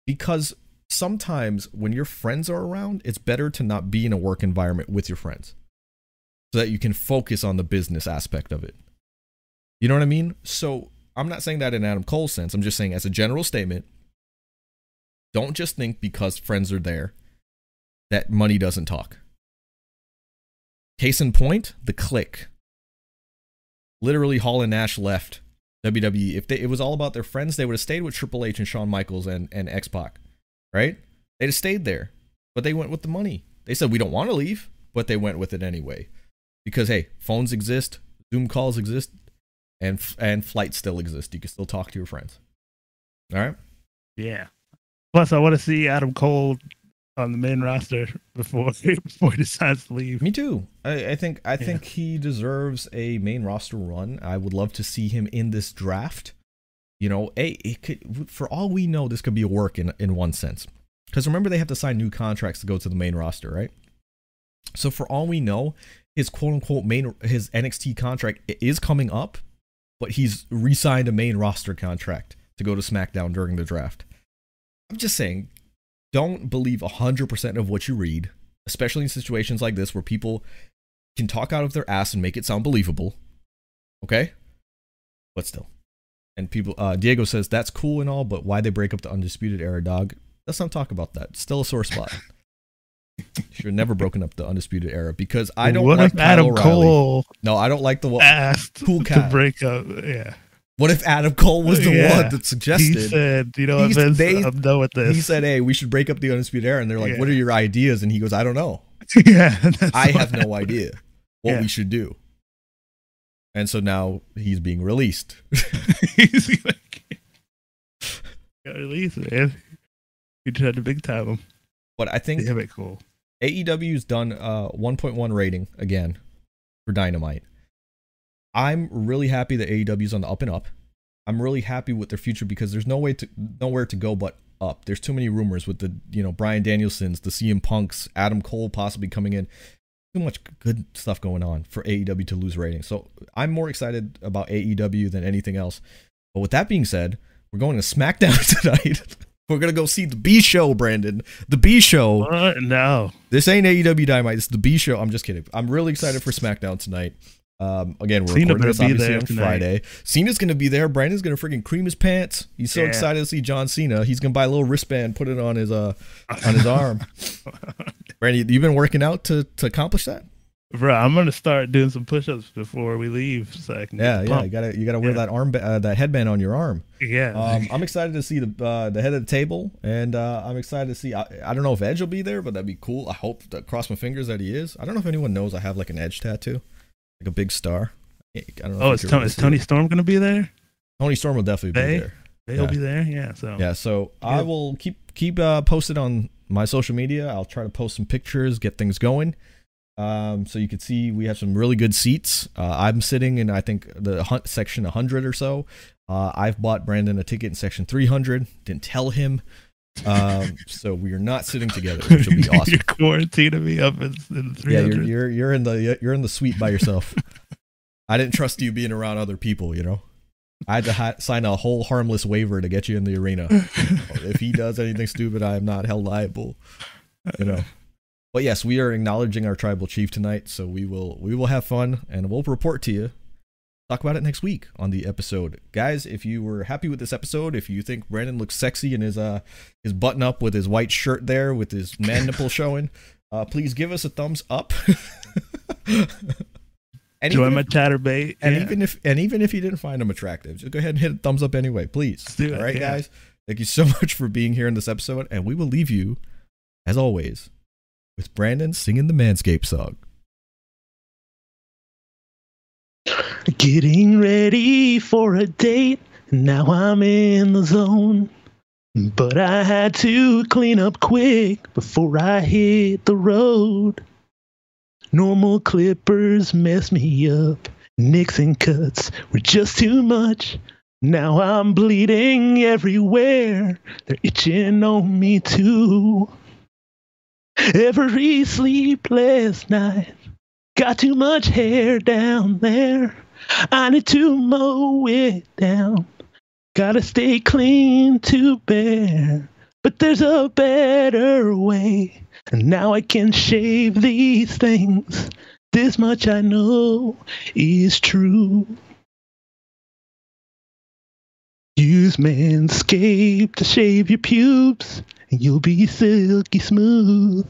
Because sometimes when your friends are around, it's better to not be in a work environment with your friends so that you can focus on the business aspect of it. You know what I mean? So I'm not saying that in Adam Cole's sense. I'm just saying as a general statement, don't just think because friends are there that money doesn't talk. Case in point, the Kliq. Literally, Hall and Nash left WWE. If they, it was all about their friends, they would have stayed with Triple H and Shawn Michaels and, and X Pac, right? They'd have stayed there, but they went with the money. They said, we don't want to leave, but they went with it anyway. Because, hey, phones exist, Zoom calls exist, and, and flights still exist. You can still talk to your friends. All right? yeah. Plus, I want to see Adam Cole on the main roster before before he decides to leave. Me too. I, I think I think he deserves a main roster run. I would love to see him in this draft. You know, a it could for all we know, this could be a work in in one sense. Because remember, they have to sign new contracts to go to the main roster, right? So for all we know, his quote unquote main his NXT contract is coming up, but he's re-signed a main roster contract to go to SmackDown during the draft. I'm just saying, don't believe 100% of what you read, especially in situations like this where people can talk out of their ass and make it sound believable. Okay? But still. And people, uh, Diego says, that's cool and all, but why they break up the Undisputed Era, dog? Let's not talk about that. Still a sore spot. Should have never broken up the Undisputed Era because I don't what like if Kyle Adam O'Reilly. Cole No, I don't like the one. asked Cool to break up? Yeah, What if Adam Cole was the Yeah. one that suggested? he said, "You know Vince? they- I'm done with this." he said, "Hey, we should break up the Undisputed Era," and they're like, Yeah. "What are your ideas?" And he goes, "I don't know. "Yeah, I have no idea what Yeah. we should do." And so now he's being released. He's like, got released, man. We tried to big time him. But I think it, cool. AEW's done uh 1.1 rating again for Dynamite. I'm really happy that AEW's on the up and up. I'm really happy with their future because there's no way to nowhere to go but up. There's too many rumors with the you know Brian Danielsons, the CM Punks, Adam Cole possibly coming in. Too much good stuff going on for AEW to lose ratings. So I'm more excited about AEW than anything else. But with that being said, we're going to SmackDown tonight. We're gonna go see the B show, Brandon. The B show. What? No. This ain't AEW Dynamite. This is the B show. I'm just kidding. I'm really excited for SmackDown tonight. Um, again, we're Cena recording this obviously there on tonight. Friday. Cena's gonna be there. Brandon's gonna freaking cream his pants. He's so Yeah. excited to see John Cena. He's gonna buy a little wristband, put it on his uh on his arm. Brandon, you've been working out to to accomplish that? Bro, I'm gonna start doing some push-ups before we leave, so I can. Yeah, yeah. You gotta you gotta wear Yeah. that arm uh, that headband on your arm. yeah. Um, I'm excited to see the uh, the head of the table, and uh, I'm excited to see. I, I don't know if Edge will be there, but that'd be cool. I hope that cross my fingers that he is. I don't know if anyone knows I have like an Edge tattoo, like a big star. I don't know. oh, is, Tony, is Toni. Storm gonna be there? Toni Storm will definitely They? be there. They'll Yeah. be there. Yeah. So. Yeah, so I will keep keep uh, posted on my social media. I'll try to post some pictures, get things going. Um, so you can see we have some really good seats. Uh, I'm sitting in I think the hunt section 100 or so. Uh, I've bought Brandon a ticket in section 300. Didn't tell him. Um, so we are not sitting together, which will be awesome. you're quarantining me up in, in Yeah, 300. you're you're you're in the you're in the suite by yourself. I didn't trust you being around other people. You know, I had to ha- sign a whole harmless waiver to get you in the arena. if he does anything stupid, I am not held liable. You know. But yes, we are acknowledging our tribal chief tonight, so we will we will have fun and we'll report to you. Talk about it next week on the episode, guys. If you were happy with this episode, if you think Brandon looks sexy in his uh his button up with his white shirt there with his man nipple showing, uh, please give us a thumbs up. and Join my chatterbait. and yeah. even if and even if you didn't find him attractive, just go ahead and hit a thumbs up anyway, please. do it, All right, yeah. guys. Thank you so much for being here in this episode, and we will leave you, as always, with Brandon singing the Manscaped song. Getting ready for a date. Now I'm in the zone. But I had to clean up quick before I hit the road. Normal clippers mess me up. Nixon cuts were just too much. Now I'm bleeding everywhere. They're itching on me too. Every sleepless night. Got too much hair down there. I need to mow it down. Gotta stay clean to bear. But there's a better way. And now I can shave these things. This much I know is true. Use Manscaped to shave your pubes, you'll be silky smooth.